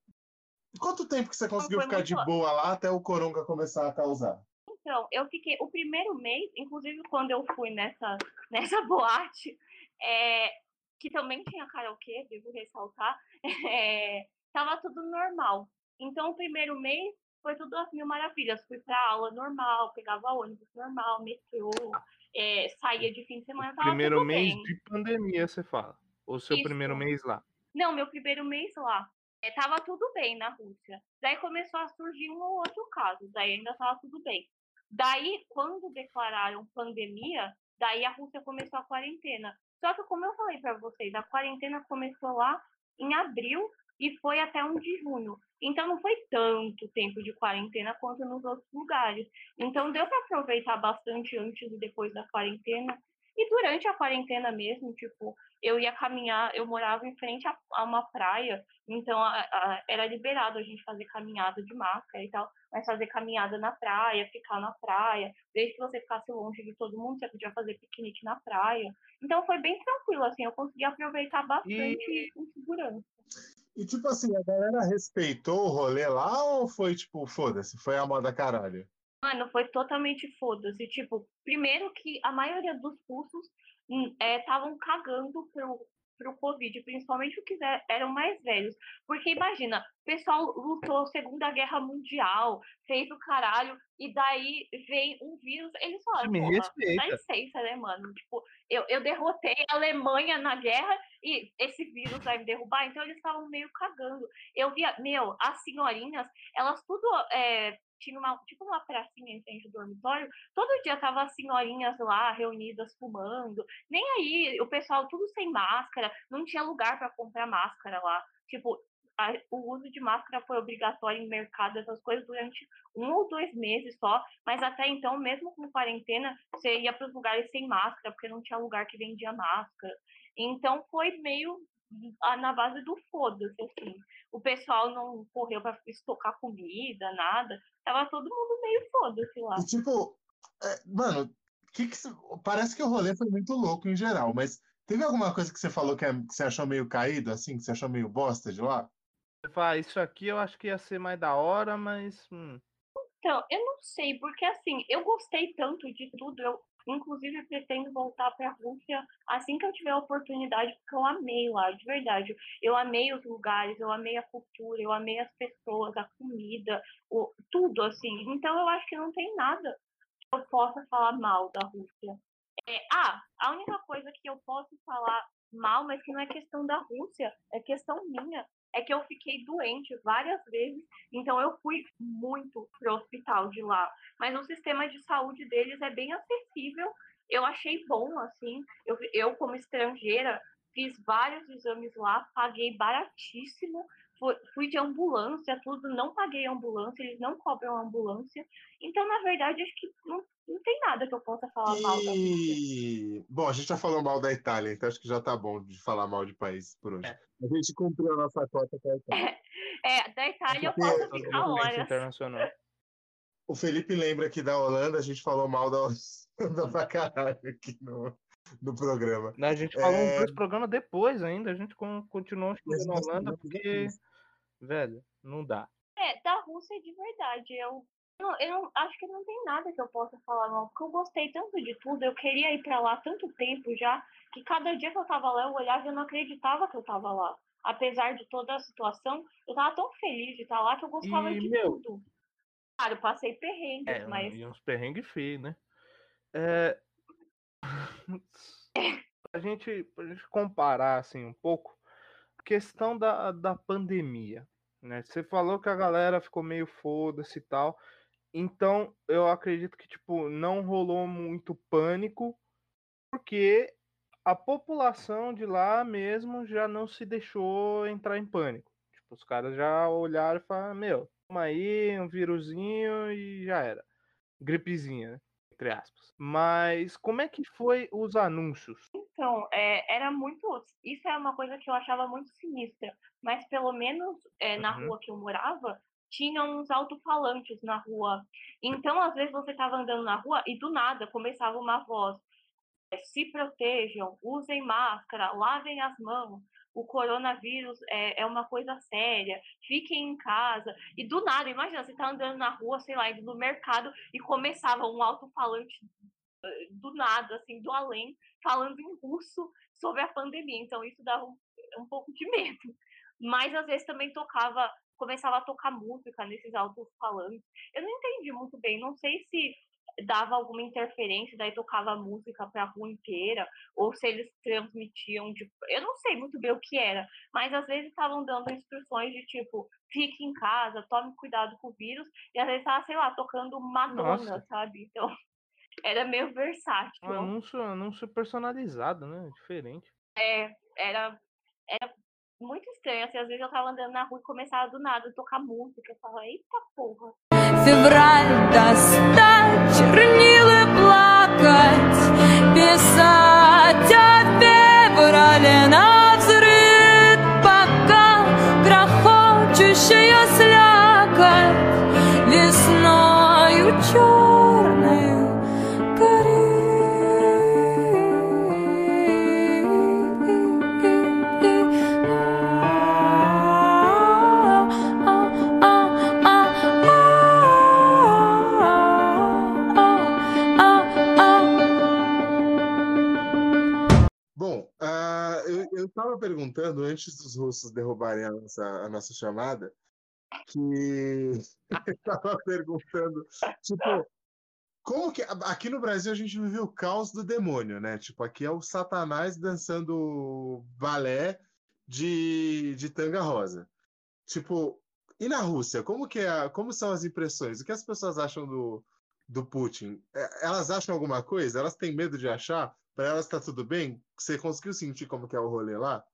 quanto tempo que você conseguiu foi ficar de boa lá até o Coronga começar a causar? Então, eu fiquei o primeiro mês, inclusive quando eu fui nessa, nessa boate, é, que também tinha karaokê, devo ressaltar, é, tava tudo normal. Então, o primeiro mês foi tudo às mil maravilhas. Fui pra aula normal, pegava ônibus normal, metrô, é, saía de fim de semana, Primeiro mês bem. de pandemia, você fala. O seu Isso. primeiro mês lá. Não, meu primeiro mês lá. É, tava tudo bem na Rússia. Daí começou a surgir um ou outro caso. Daí ainda tava tudo bem. Daí, quando declararam pandemia, daí a Rússia começou a quarentena. Só que, como eu falei para vocês, a quarentena começou lá em abril e foi até 1 de junho. Então, não foi tanto tempo de quarentena quanto nos outros lugares. Então, deu para aproveitar bastante antes e depois da quarentena. E durante a quarentena mesmo, tipo, eu ia caminhar, eu morava em frente a, a uma praia, então a- a- era liberado a gente fazer caminhada de máscara e tal, mas fazer caminhada na praia, ficar na praia, desde que você ficasse longe de todo mundo, você podia fazer piquenique na praia. Então foi bem tranquilo, assim, eu consegui aproveitar bastante com segurança. E tipo assim, a galera respeitou o rolê lá ou foi tipo, foda-se, foi a moda caralho? Mano, foi totalmente foda-se. Tipo, primeiro que a maioria dos russos estavam cagando pro, pro Covid, principalmente os que ze- eram mais velhos. Porque imagina, o pessoal lutou Segunda Guerra Mundial, fez o caralho, e daí vem um vírus, eles Me porra, dá licença, né, mano? Tipo, eu, eu derrotei a Alemanha na guerra e esse vírus vai me derrubar, então eles estavam meio cagando. Eu via, meu, as senhorinhas, elas tudo é, tinha uma, tipo uma pracinha em frente do dormitório, todo dia tava as senhorinhas lá reunidas fumando, nem aí, o pessoal tudo sem máscara, não tinha lugar para comprar máscara lá. Tipo, o uso de máscara foi obrigatório em mercado, essas coisas, durante um ou dois meses só, mas até então, mesmo com quarentena, você ia para os lugares sem máscara, porque não tinha lugar que vendia máscara. Então foi meio na base do foda-se, assim. O pessoal não correu para estocar comida, nada. Tava todo mundo meio foda-se lá. E, tipo, é, mano, que que parece que o rolê foi muito louco em geral, mas teve alguma coisa que você falou que, é- que você achou meio caído, assim, que você achou meio bosta de lá? Você fala, "Ah, isso aqui eu acho que ia ser mais da hora, mas. hum, Então, eu não sei, porque assim, eu gostei tanto de tudo, eu inclusive pretendo voltar para a Rússia assim que eu tiver a oportunidade, porque eu amei lá, de verdade. Eu amei os lugares, eu amei a cultura, eu amei as pessoas, a comida, o, tudo assim. Então eu acho que não tem nada que eu possa falar mal da Rússia. É, ah, a única coisa que eu posso falar mal, mas que não é questão da Rússia, é questão minha, é que eu fiquei doente várias vezes então eu fui muito pro hospital de lá. Mas o sistema de saúde deles é bem acessível. Eu achei bom, assim. Eu, eu como estrangeira, fiz vários exames lá, paguei baratíssimo. Fui, de ambulância, tudo, não paguei ambulância, eles não cobram ambulância. Então, na verdade, acho que não, não tem nada que eu possa falar mal da Rússia. E, bom, a gente já falou mal da Itália, então acho que já tá bom de falar mal de país por hoje. É. A gente cumpriu a nossa cota com a Itália. É, da Itália eu posso ficar horas. internacional. O Felipe lembra que da Holanda a gente falou mal da Holanda pra caralho aqui no, no programa. A gente falou É. um dois programas depois ainda, a gente con- continuou estudando Holanda porque, velho, não dá. É, da Rússia de verdade. Eu, não, eu não, acho que não tem nada que eu possa falar mal, porque eu gostei tanto de tudo, eu queria ir pra lá há tanto tempo já, que cada dia que eu tava lá, eu olhava e eu não acreditava que eu tava lá. Apesar de toda a situação, eu tava tão feliz de estar lá que eu gostava E, de meu, tudo. Claro, eu passei perrengues, É, mas e uns perrengues feios, né? É... a, gente, pra gente comparar assim um pouco, questão da, da pandemia, né? Você falou que a galera ficou meio foda-se e tal. Então, eu acredito que, tipo, não rolou muito pânico, porque a população de lá mesmo já não se deixou entrar em pânico. Tipo, os caras já olharam e falaram, meu, toma aí, um vírusinho e já era. Gripezinha, né? Entre aspas. Mas como é que foi os anúncios? Então, é, era muito. Isso é uma coisa que eu achava muito sinistra. Mas pelo menos é, na Uhum. rua que eu morava, tinha uns alto-falantes na rua. Então, às vezes, você estava andando na rua e do nada começava uma voz. é, Se protejam, usem máscara, lavem as mãos. O coronavírus é, é uma coisa séria. Fiquem em casa. E do nada, imagina, você tá andando na rua, sei lá, indo no mercado e começava um alto-falante eh, do nada, assim, do além, falando em russo sobre a pandemia. Então isso dava um, um pouco de medo. Mas às vezes também tocava, começava a tocar música nesses alto-falantes. Eu não entendi muito bem, não sei se dava alguma interferência, daí tocava música pra rua inteira, ou se eles transmitiam de, eu não sei muito bem o que era, mas às vezes estavam dando instruções de tipo, fique em casa, tome cuidado com o vírus, e às vezes estava, sei lá, tocando Madonna, Nossa. sabe? Então, era meio versátil. Um anúncio, anúncio personalizado, né? É diferente. É, era, era muito estranho, assim, às vezes eu tava andando na rua e começava do nada a tocar música, eu falava, eita porra. Febralho das чернила плакать, писать о феврале на взрыв, пока грохочущая слякоть estava perguntando, antes dos russos derrubarem a nossa, a nossa chamada, que estava perguntando, tipo, como que. Aqui no Brasil a gente vive o caos do demônio, né? Tipo, aqui é o Satanás dançando balé de, de tanga rosa. Tipo, e na Rússia, como que é, como são as impressões? O que as pessoas acham do, do Putin? É, elas acham alguma coisa? Elas têm medo de achar? Para elas está tudo bem? Você conseguiu sentir como que é o rolê lá?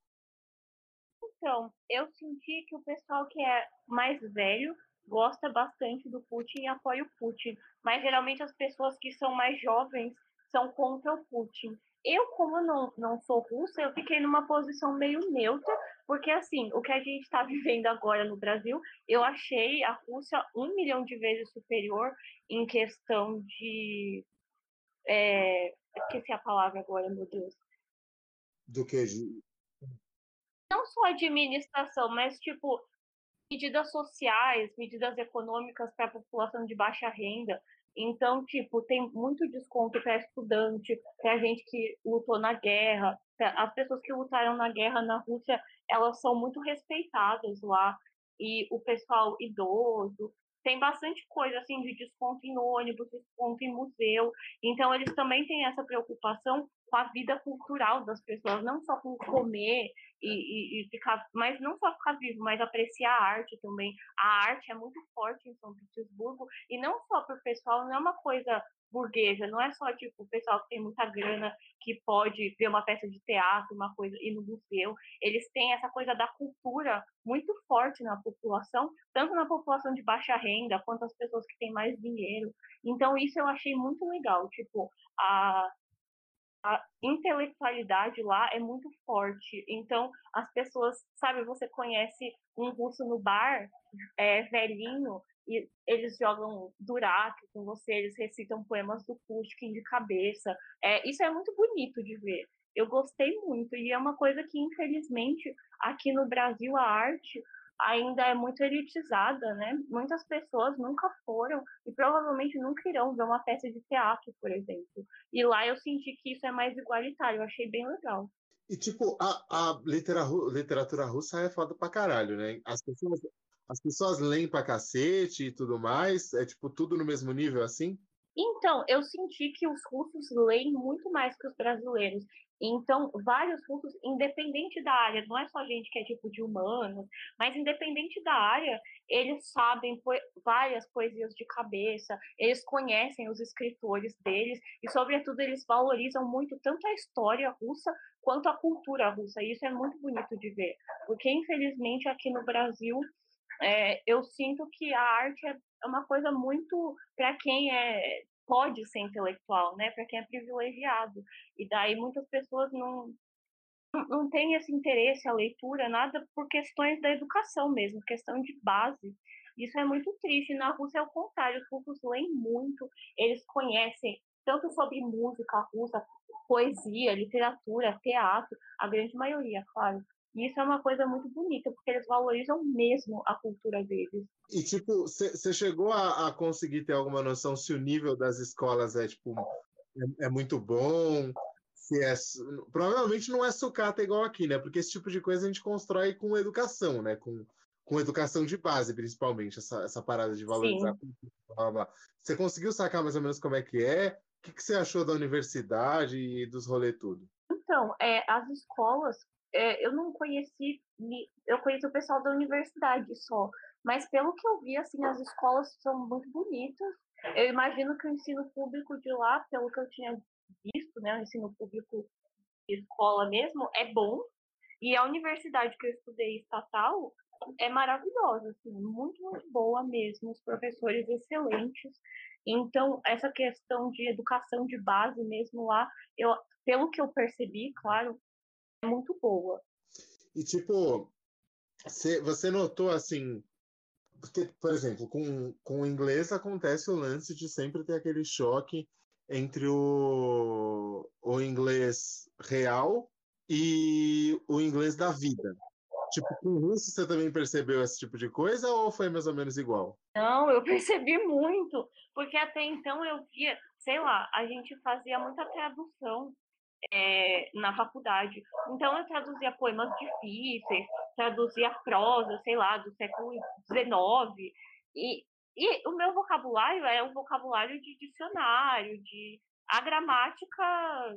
Então, eu senti que o pessoal que é mais velho gosta bastante do Putin e apoia o Putin. Mas geralmente as pessoas que são mais jovens são contra o Putin. Eu, como não, não sou russa, eu fiquei numa posição meio neutra, porque assim, o que a gente está vivendo agora no Brasil, eu achei a Rússia um milhão de vezes superior em questão de. É, esqueci a palavra agora, meu Deus. Do que? Não só administração, mas tipo, medidas sociais, medidas econômicas para a população de baixa renda. Então, tipo, tem muito desconto para estudante, para gente que lutou na guerra. As pessoas que lutaram na guerra na Rússia, elas são muito respeitadas lá. E o pessoal idoso, tem bastante coisa assim de desconto em ônibus, desconto em museu. Então eles também têm essa preocupação com a vida cultural das pessoas, não só com comer e, e, e, ficar, mas não só ficar vivo, mas apreciar a arte também. A arte é muito forte em São Petersburgo e não só para o pessoal, não é uma coisa burguesa, não é só tipo o pessoal que tem muita grana que pode ver uma peça de teatro, uma coisa ir no museu. Eles têm essa coisa da cultura muito forte na população, tanto na população de baixa renda quanto as pessoas que têm mais dinheiro. Então isso eu achei muito legal, tipo a a intelectualidade lá é muito forte. Então, as pessoas, sabe, você conhece um russo no bar, é, velhinho, e eles jogam Durak com você, eles recitam poemas do Pushkin de cabeça. É, isso é muito bonito de ver. Eu gostei muito, e é uma coisa que, infelizmente, aqui no Brasil, a arte ainda é muito elitizada, né? Muitas pessoas nunca foram e provavelmente nunca irão ver uma peça de teatro, por exemplo. E lá eu senti que isso é mais igualitário, eu achei bem legal. E, tipo, a, a literatura, russa é foda pra caralho, né? As pessoas, as pessoas leem pra cacete e tudo mais, é, tipo, tudo no mesmo nível, assim? Então, eu senti que os russos leem muito mais que os brasileiros. Então, vários russos, independente da área, não é só gente que é tipo de humanos, mas independente da área, eles sabem po várias poesias de cabeça, eles conhecem os escritores deles e, sobretudo, eles valorizam muito tanto a história russa quanto a cultura russa. E isso é muito bonito de ver, porque infelizmente aqui no Brasil é, eu sinto que a arte é uma coisa muito para quem é pode ser intelectual, né? Para quem é privilegiado. E daí muitas pessoas não não têm esse interesse a leitura, nada por questões da educação mesmo, questão de base. Isso é muito triste. Na Rússia é o contrário, os russos leem muito, eles conhecem tanto sobre música russa, poesia, literatura, teatro, a grande maioria, claro. E isso é uma coisa muito bonita, porque eles valorizam mesmo a cultura deles. E, tipo, você chegou a, a, conseguir ter alguma noção se o nível das escolas é, tipo, é, é muito bom? Se é, provavelmente não é sucata igual aqui, né? Porque esse tipo de coisa a gente constrói com educação, né? Com, com educação de base, principalmente, essa, essa parada de valorizar a cultura. Você conseguiu sacar mais ou menos como é que é? O que, você achou da universidade e dos rolês tudo? Então, é, as escolas é, eu não conheci, eu conheci o pessoal da universidade só, mas pelo que eu vi, assim, as escolas são muito bonitas. Eu imagino que o ensino público de lá, pelo que eu tinha visto, né, o ensino público de escola mesmo, é bom. E a universidade que eu estudei estatal é maravilhosa, assim, muito, muito boa mesmo, os professores excelentes. Então, essa questão de educação de base mesmo lá, eu, pelo que eu percebi, claro, muito boa. E tipo, você notou assim, porque, por exemplo, com, com o inglês acontece o lance de sempre ter aquele choque entre o, o inglês real e o inglês da vida. Tipo, com o russo você também percebeu esse tipo de coisa ou foi mais ou menos igual? Não, eu percebi muito, porque até então eu via, sei lá, a gente fazia muita tradução é, na faculdade. Então eu traduzia poemas difíceis, traduzia prosa, sei lá, do século XIX. E, e o meu vocabulário é um vocabulário de dicionário, de a gramática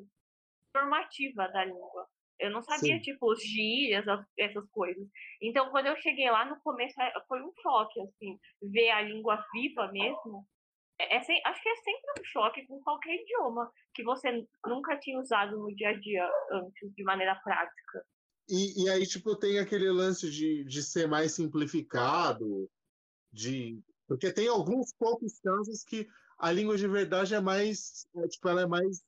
normativa da língua. Eu não sabia, Sim. tipo, os gírias, as- essas coisas. Então, quando eu cheguei lá no começo, é- foi um choque, assim, ver a língua viva mesmo. É, é sem- acho que é sempre um choque com qualquer idioma que você nunca tinha usado no dia a dia antes, de maneira prática. E, e aí, tipo, tem aquele lance de, de ser mais simplificado, de... Porque tem alguns poucos casos que a língua de verdade é mais, é, tipo, ela é mais,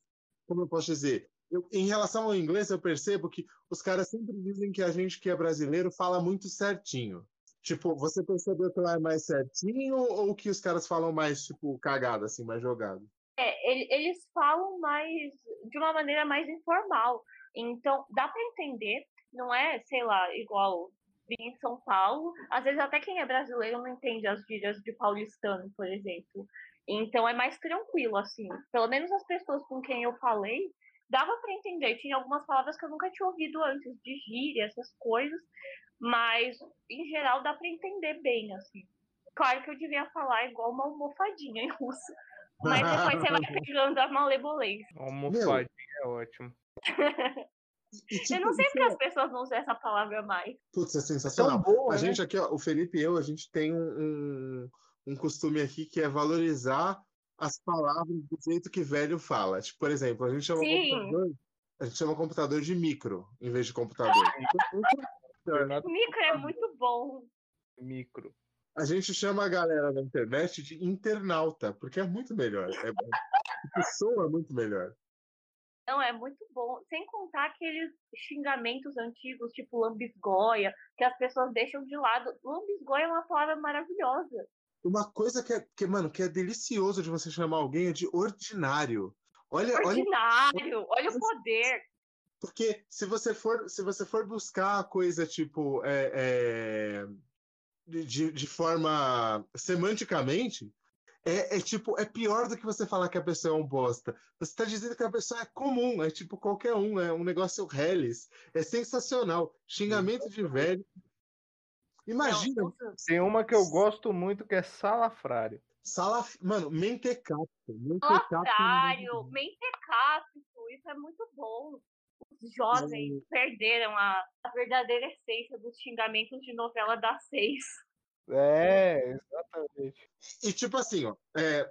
como eu posso dizer? Eu, em relação ao inglês, eu percebo que os caras sempre dizem que a gente que é brasileiro fala muito certinho. Tipo, você percebeu que lá é mais certinho ou que os caras falam mais, tipo, cagado, assim, mais jogado? É, ele- eles falam mais de uma maneira mais informal. Então, dá para entender, não é, sei lá, igual em São Paulo. Às vezes até quem é brasileiro não entende as gírias de paulistano, por exemplo. Então é mais tranquilo assim. Pelo menos as pessoas com quem eu falei, dava para entender. Tinha algumas palavras que eu nunca tinha ouvido antes de gíria, essas coisas, mas em geral dá para entender bem assim. Claro que eu devia falar igual uma almofadinha em russo. Mas depois você vai pegando a malemolência. Almofadinha é ótimo. E, Eu tipo, não sei porque é- as pessoas não usam essa palavra mais. Putz, é Tão sensacional. boa, A né? gente aqui, ó, o Felipe e eu, a gente tem um, um, um costume aqui que é valorizar as palavras do jeito que velho fala. Tipo, por exemplo, a gente chama computador, a gente chama computador de micro em vez de computador. Bernardo O micro é muito bom. micro. A gente chama a galera na internet de internauta, porque é muito melhor. É, é, soa muito melhor. Não, é muito bom. Sem contar aqueles xingamentos antigos, tipo lambisgoia, que as pessoas deixam de lado. Lambisgoia é uma palavra maravilhosa. Uma coisa que é, que, mano, que é delicioso de você chamar alguém é de ordinário. Olha, olha Ordinário, olha o poder. Porque se você for, se você for buscar a coisa tipo é, é, de, de forma semanticamente, é, é tipo, é pior do que você falar que a pessoa é um bosta. Você está dizendo que a pessoa é comum, é tipo qualquer um, é um negócio reles. É sensacional. Xingamento de velho. Imagina, Tem uma que eu gosto muito que é salafrário. sala, mano. Mentecato. Salafrário, mentecato, isso é muito bom. Os jovens perderam a, a verdadeira essência dos xingamentos de novela das seis. É, exatamente. E tipo assim, ó, é,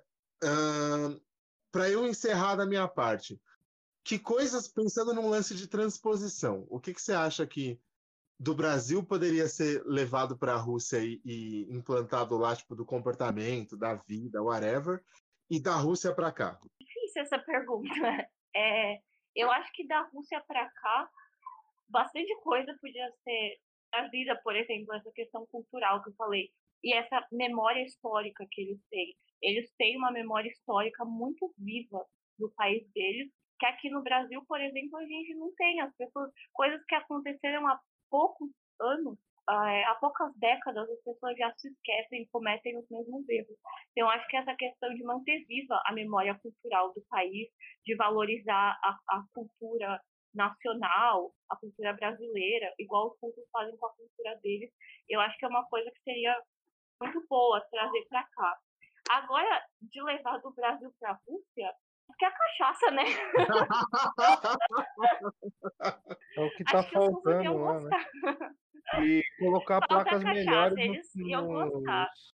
para eu encerrar da minha parte, que coisas, pensando num lance de transposição, o que, que você acha que do Brasil poderia ser levado para a Rússia e, e implantado lá, tipo, do comportamento, da vida, whatever, e da Rússia para cá? difícil essa pergunta. É, eu acho que da Rússia para cá, bastante coisa podia ser trazida, por exemplo, essa questão cultural que eu falei, e essa memória histórica que eles têm. Eles têm uma memória histórica muito viva do país deles, que aqui no Brasil, por exemplo, a gente não tem. As pessoas, coisas que aconteceram há poucos anos, há poucas décadas, as pessoas já se esquecem e cometem os mesmos erros. Então, acho que essa questão de manter viva a memória cultural do país, de valorizar a, a cultura nacional, a cultura brasileira, igual os russos fazem com a cultura deles, eu acho que é uma coisa que seria muito boa trazer para cá. Agora, de levar do Brasil para a Rússia, que é a cachaça, né? É o que tá Acho que faltando iam lá, né? E colocar Falta placas cachaça, melhores iam nos,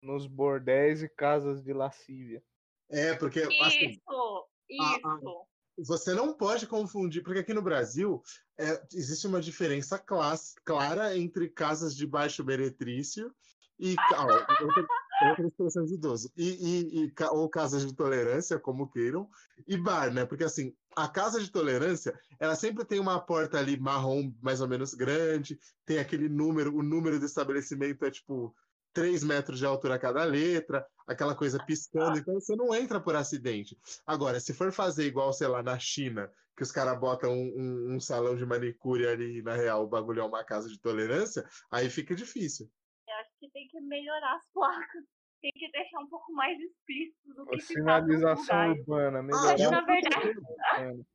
nos bordéis e casas de lascívia. É, porque assim, Isso, Ah, isso. você não pode confundir, porque aqui no Brasil é, existe uma diferença class- clara entre casas de baixo meretrício e ó, outra, outra expressão de idoso e, e- e ou casas de tolerância, como queiram, e bar, né? Porque assim, a casa de tolerância, ela sempre tem uma porta ali marrom mais ou menos grande, tem aquele número, o número do estabelecimento é tipo 3 metros de altura cada letra, aquela coisa piscando, então você não entra por acidente. Agora, se for fazer igual, sei lá, na China, que os caras botam um, um- um salão de manicure ali, na real, o bagulho é uma casa de tolerância, aí fica difícil. Que tem que melhorar as placas. Tem que deixar um pouco mais explícito do A que sinalização urbana, Ah, melhorar já- na verdade-.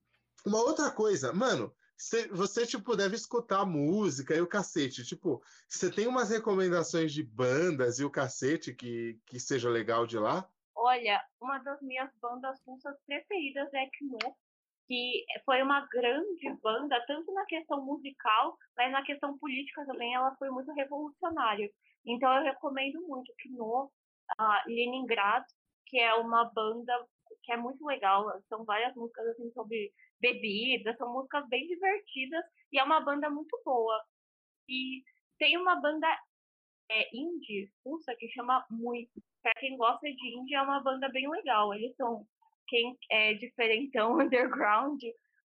Uma outra coisa, mano, você, você, tipo, deve escutar música e o cacete. Tipo, você tem umas recomendações de bandas e o cacete que, que seja legal de lá? Olha, uma das minhas bandas russas preferidas é Kno, que foi uma grande banda, tanto na questão musical, mas na questão política também, ela foi muito revolucionária. Então eu recomendo muito Kno, uh, Leningrad, que é uma banda que é muito legal. São várias músicas assim sobre bebida, são músicas bem divertidas e é uma banda muito boa. E tem uma banda é, indie russa que chama Mui. Pra quem gosta de indie, é uma banda bem legal. Eles são quem é diferentão underground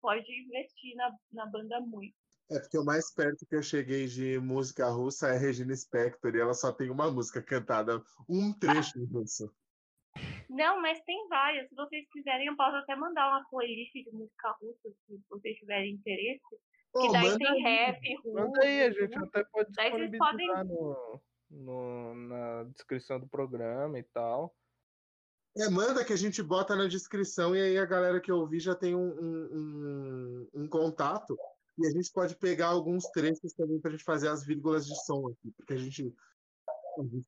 pode investir na, na banda Mui. É porque o mais perto que eu cheguei de música russa é Regina Spector e ela só tem uma música cantada, um trecho em russo. Não, mas tem várias. Se vocês quiserem, eu posso até mandar uma playlist de música russa, se vocês tiverem interesse. Oh, que daí tem rap, russo. Manda aí, a gente até pode disponibilizar podem... no, no, na descrição do programa e tal. É, manda que a gente bota na descrição e aí a galera que ouvir já tem um, um, um, um contato. E a gente pode pegar alguns trechos também para a gente fazer as vírgulas de som aqui, porque a gente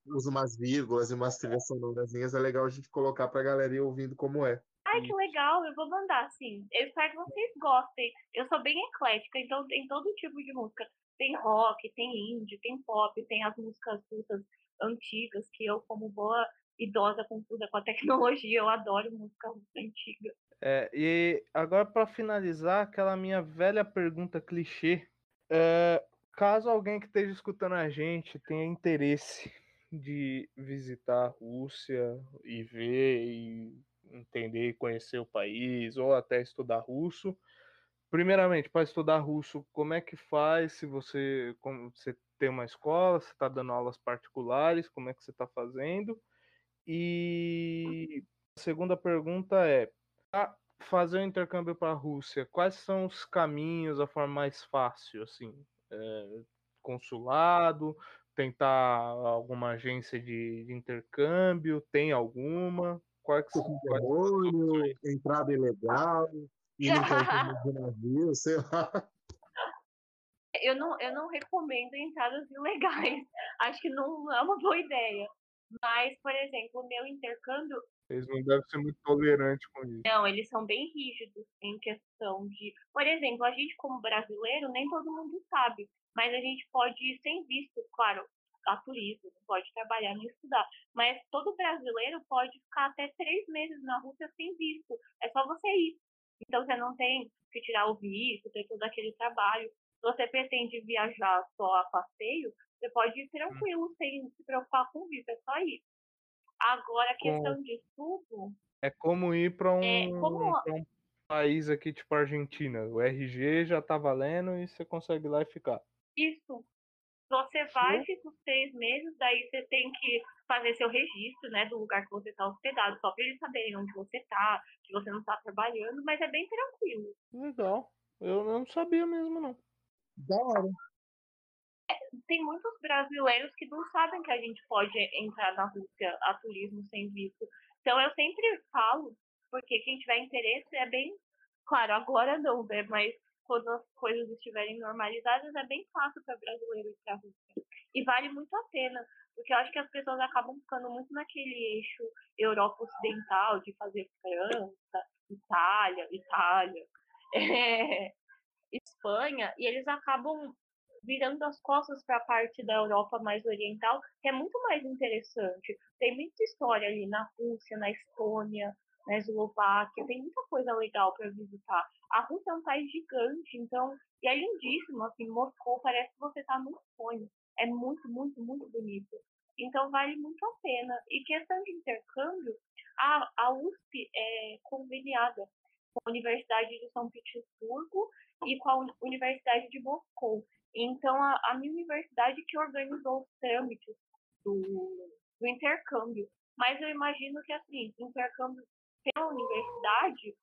usa umas vírgulas e umas trilhas sonorazinhas, é legal a gente colocar pra galera ir ouvindo como é. Ai, que legal, eu vou mandar, sim. Eu espero que vocês gostem. Eu sou bem eclética, então tem todo tipo de música. Tem rock, tem indie, tem pop, tem as músicas russas antigas, que eu, como boa idosa confusa com a tecnologia, eu adoro música antiga. É, e agora para finalizar, aquela minha velha pergunta clichê. É, Caso alguém que esteja escutando a gente tenha interesse de visitar a Rússia e ver e entender e conhecer o país ou até estudar russo, primeiramente, para estudar russo, como é que faz? Se você, como você tem uma escola, você está dando aulas particulares, como é que você está fazendo? E a segunda pergunta é: fazer o intercâmbio para a Rússia, quais são os caminhos, a forma mais fácil, assim? é, consulado, tentar alguma agência de, de intercâmbio, tem alguma? Qual é que você entrada ilegal, de navio, sei lá. Eu não, eu não recomendo entradas ilegais. Acho que não é uma boa ideia. Mas, por exemplo, o meu intercâmbio, eles não devem ser muito tolerantes com isso. Não, eles são bem rígidos em questão de. Por exemplo, a gente, como brasileiro, nem todo mundo sabe, mas a gente pode ir sem visto, claro, a turismo, pode trabalhar nem estudar. Mas todo brasileiro pode ficar até três meses na Rússia sem visto. É só você ir. Então você não tem que tirar o visto, ter todo aquele trabalho. Se você pretende viajar só a passeio, você pode ir tranquilo, sem se preocupar com o visto, é só ir. Agora, a questão de estudo. É como ir para um, é como... um, país aqui, tipo Argentina. O RG já tá valendo e você consegue ir lá e ficar. Isso. Você vai, fica os seis meses, daí você tem que fazer seu registro, né, do lugar que você está hospedado, só para eles saberem onde você está, que você não está trabalhando, mas é bem tranquilo. Legal. Eu não sabia mesmo, não. Da hora tem muitos brasileiros que não sabem que a gente pode entrar na Rússia a turismo sem visto. Então eu sempre falo, porque quem tiver interesse é bem claro, agora não, né? Mas quando as coisas estiverem normalizadas, é bem fácil para brasileiro ir para a Rússia. E vale muito a pena, porque eu acho que as pessoas acabam ficando muito naquele eixo Europa Ocidental, de fazer França, Itália, Itália, é, Espanha, e eles acabam virando as costas para a parte da Europa mais oriental, que é muito mais interessante. Tem muita história ali na Rússia, na Estônia, na Eslováquia, tem muita coisa legal para visitar. A Rússia é um país gigante, então, e é lindíssimo, assim, Moscou parece que você está num sonho. É muito, muito, muito bonito. Então vale muito a pena. E questão de intercâmbio, a, a USP é conveniada com a Universidade de São Petersburgo e com a Universidade de Moscou. Então, a, a minha universidade que organizou os trâmites do, do intercâmbio. Mas eu imagino que, assim, intercâmbio pela universidade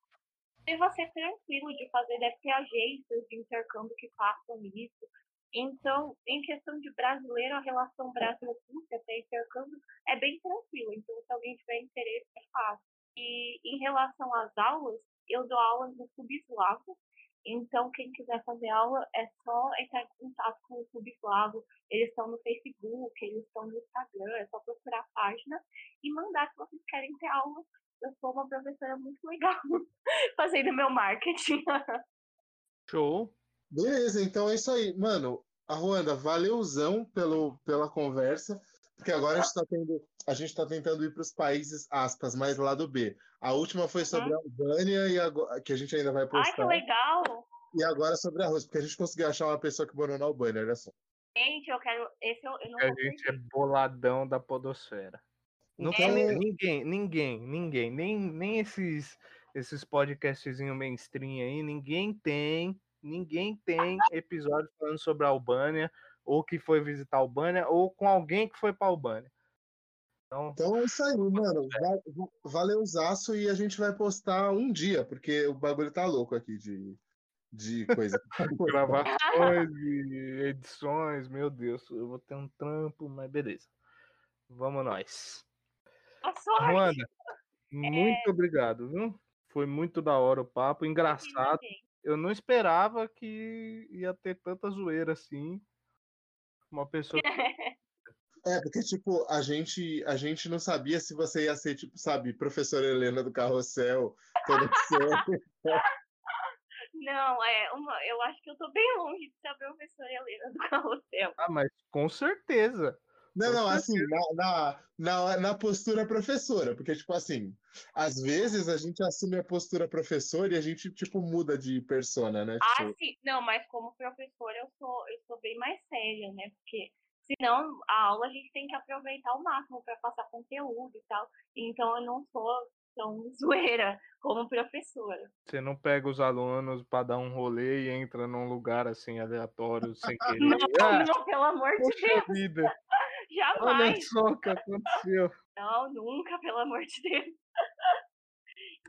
deva ser tranquilo de fazer, deve ter agências de intercâmbio que façam isso. Então, em questão de brasileiro, a relação Brasil-Rússia até intercâmbio é bem tranquila. Então, se alguém tiver interesse, é fácil. E em relação às aulas, eu dou aula no Subislavo. Então, quem quiser fazer aula é só entrar em contato com o Subislavo. Eles estão no Facebook, eles estão no Instagram, é só procurar a página e mandar que vocês querem ter aula. Eu sou uma professora muito legal fazendo meu marketing. Show. Beleza, então é isso aí. Mano, a Ruanda, valeuzão pelo, pela conversa, porque agora a gente tá tendo, a gente tá tentando ir para os países, aspas, mais lado B. A última foi sobre a Albânia, e agora, que a gente ainda vai Uhum. Ai, que postar. legal! E agora sobre a Rússia, porque a gente conseguiu achar uma pessoa que morou na Albânia, olha só. Gente, eu quero. Esse eu, eu não A gente é boladão da podosfera. Não Então- tem ninguém, ninguém, ninguém, nem, nem esses, esses podcastzinhos mainstream aí, ninguém tem, ninguém tem episódio falando sobre a Albânia, ou que foi visitar a Albânia, ou com alguém que foi pra Albânia. Então, Então é isso aí, mano. Va- Valeuzaço e a gente vai postar um dia, porque o bagulho tá louco aqui de, de coisa. gravações e edições, meu Deus, eu vou ter um trampo, mas beleza. Vamos nós. Ruanda, muito obrigado, viu? Foi muito da hora o papo, engraçado. gente. Eu não esperava que ia ter tanta zoeira assim. Uma pessoa É, porque, tipo, a gente, a gente não sabia se você ia ser, tipo, sabe, professora Helena do Carrossel, toda série. Não, é uma, eu acho que eu tô bem longe de ser a professora Helena do Carrossel. Ah, mas com certeza. Não, não, assim, na, na, na, na postura professora, porque, tipo assim, às vezes a gente assume a postura professora e a gente, tipo, muda de persona, né? Ah, Tipo, sim. Não, mas como professora eu sou, eu sou bem mais séria, né? Porque senão a aula a gente tem que aproveitar ao máximo para passar conteúdo e tal. Então eu não sou tão zoeira como professora. Você não pega os alunos para dar um rolê e entra num lugar assim aleatório sem querer. Não, Ah, não, pelo amor de Deus, vida, olha jamais. só o que aconteceu. Não, nunca, pelo amor de Deus.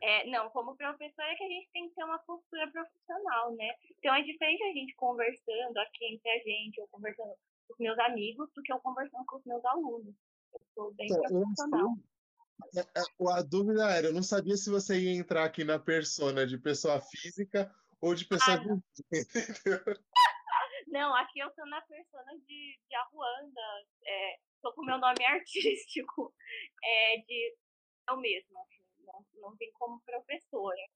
É, não, como professora é que a gente tem que ter uma postura profissional, né? Então é diferente a gente conversando aqui entre a gente, ou conversando com os meus amigos, do que eu conversando com os meus alunos. Eu sou bem então, profissional. é, é, a dúvida era, eu não sabia se você ia entrar aqui na persona de pessoa física ou de pessoa Ah, jurídica, entendeu? Não, aqui eu tô na persona de, de Aruanda, é, tô com meu nome artístico, é, de eu mesma, assim, não, não vim como professora.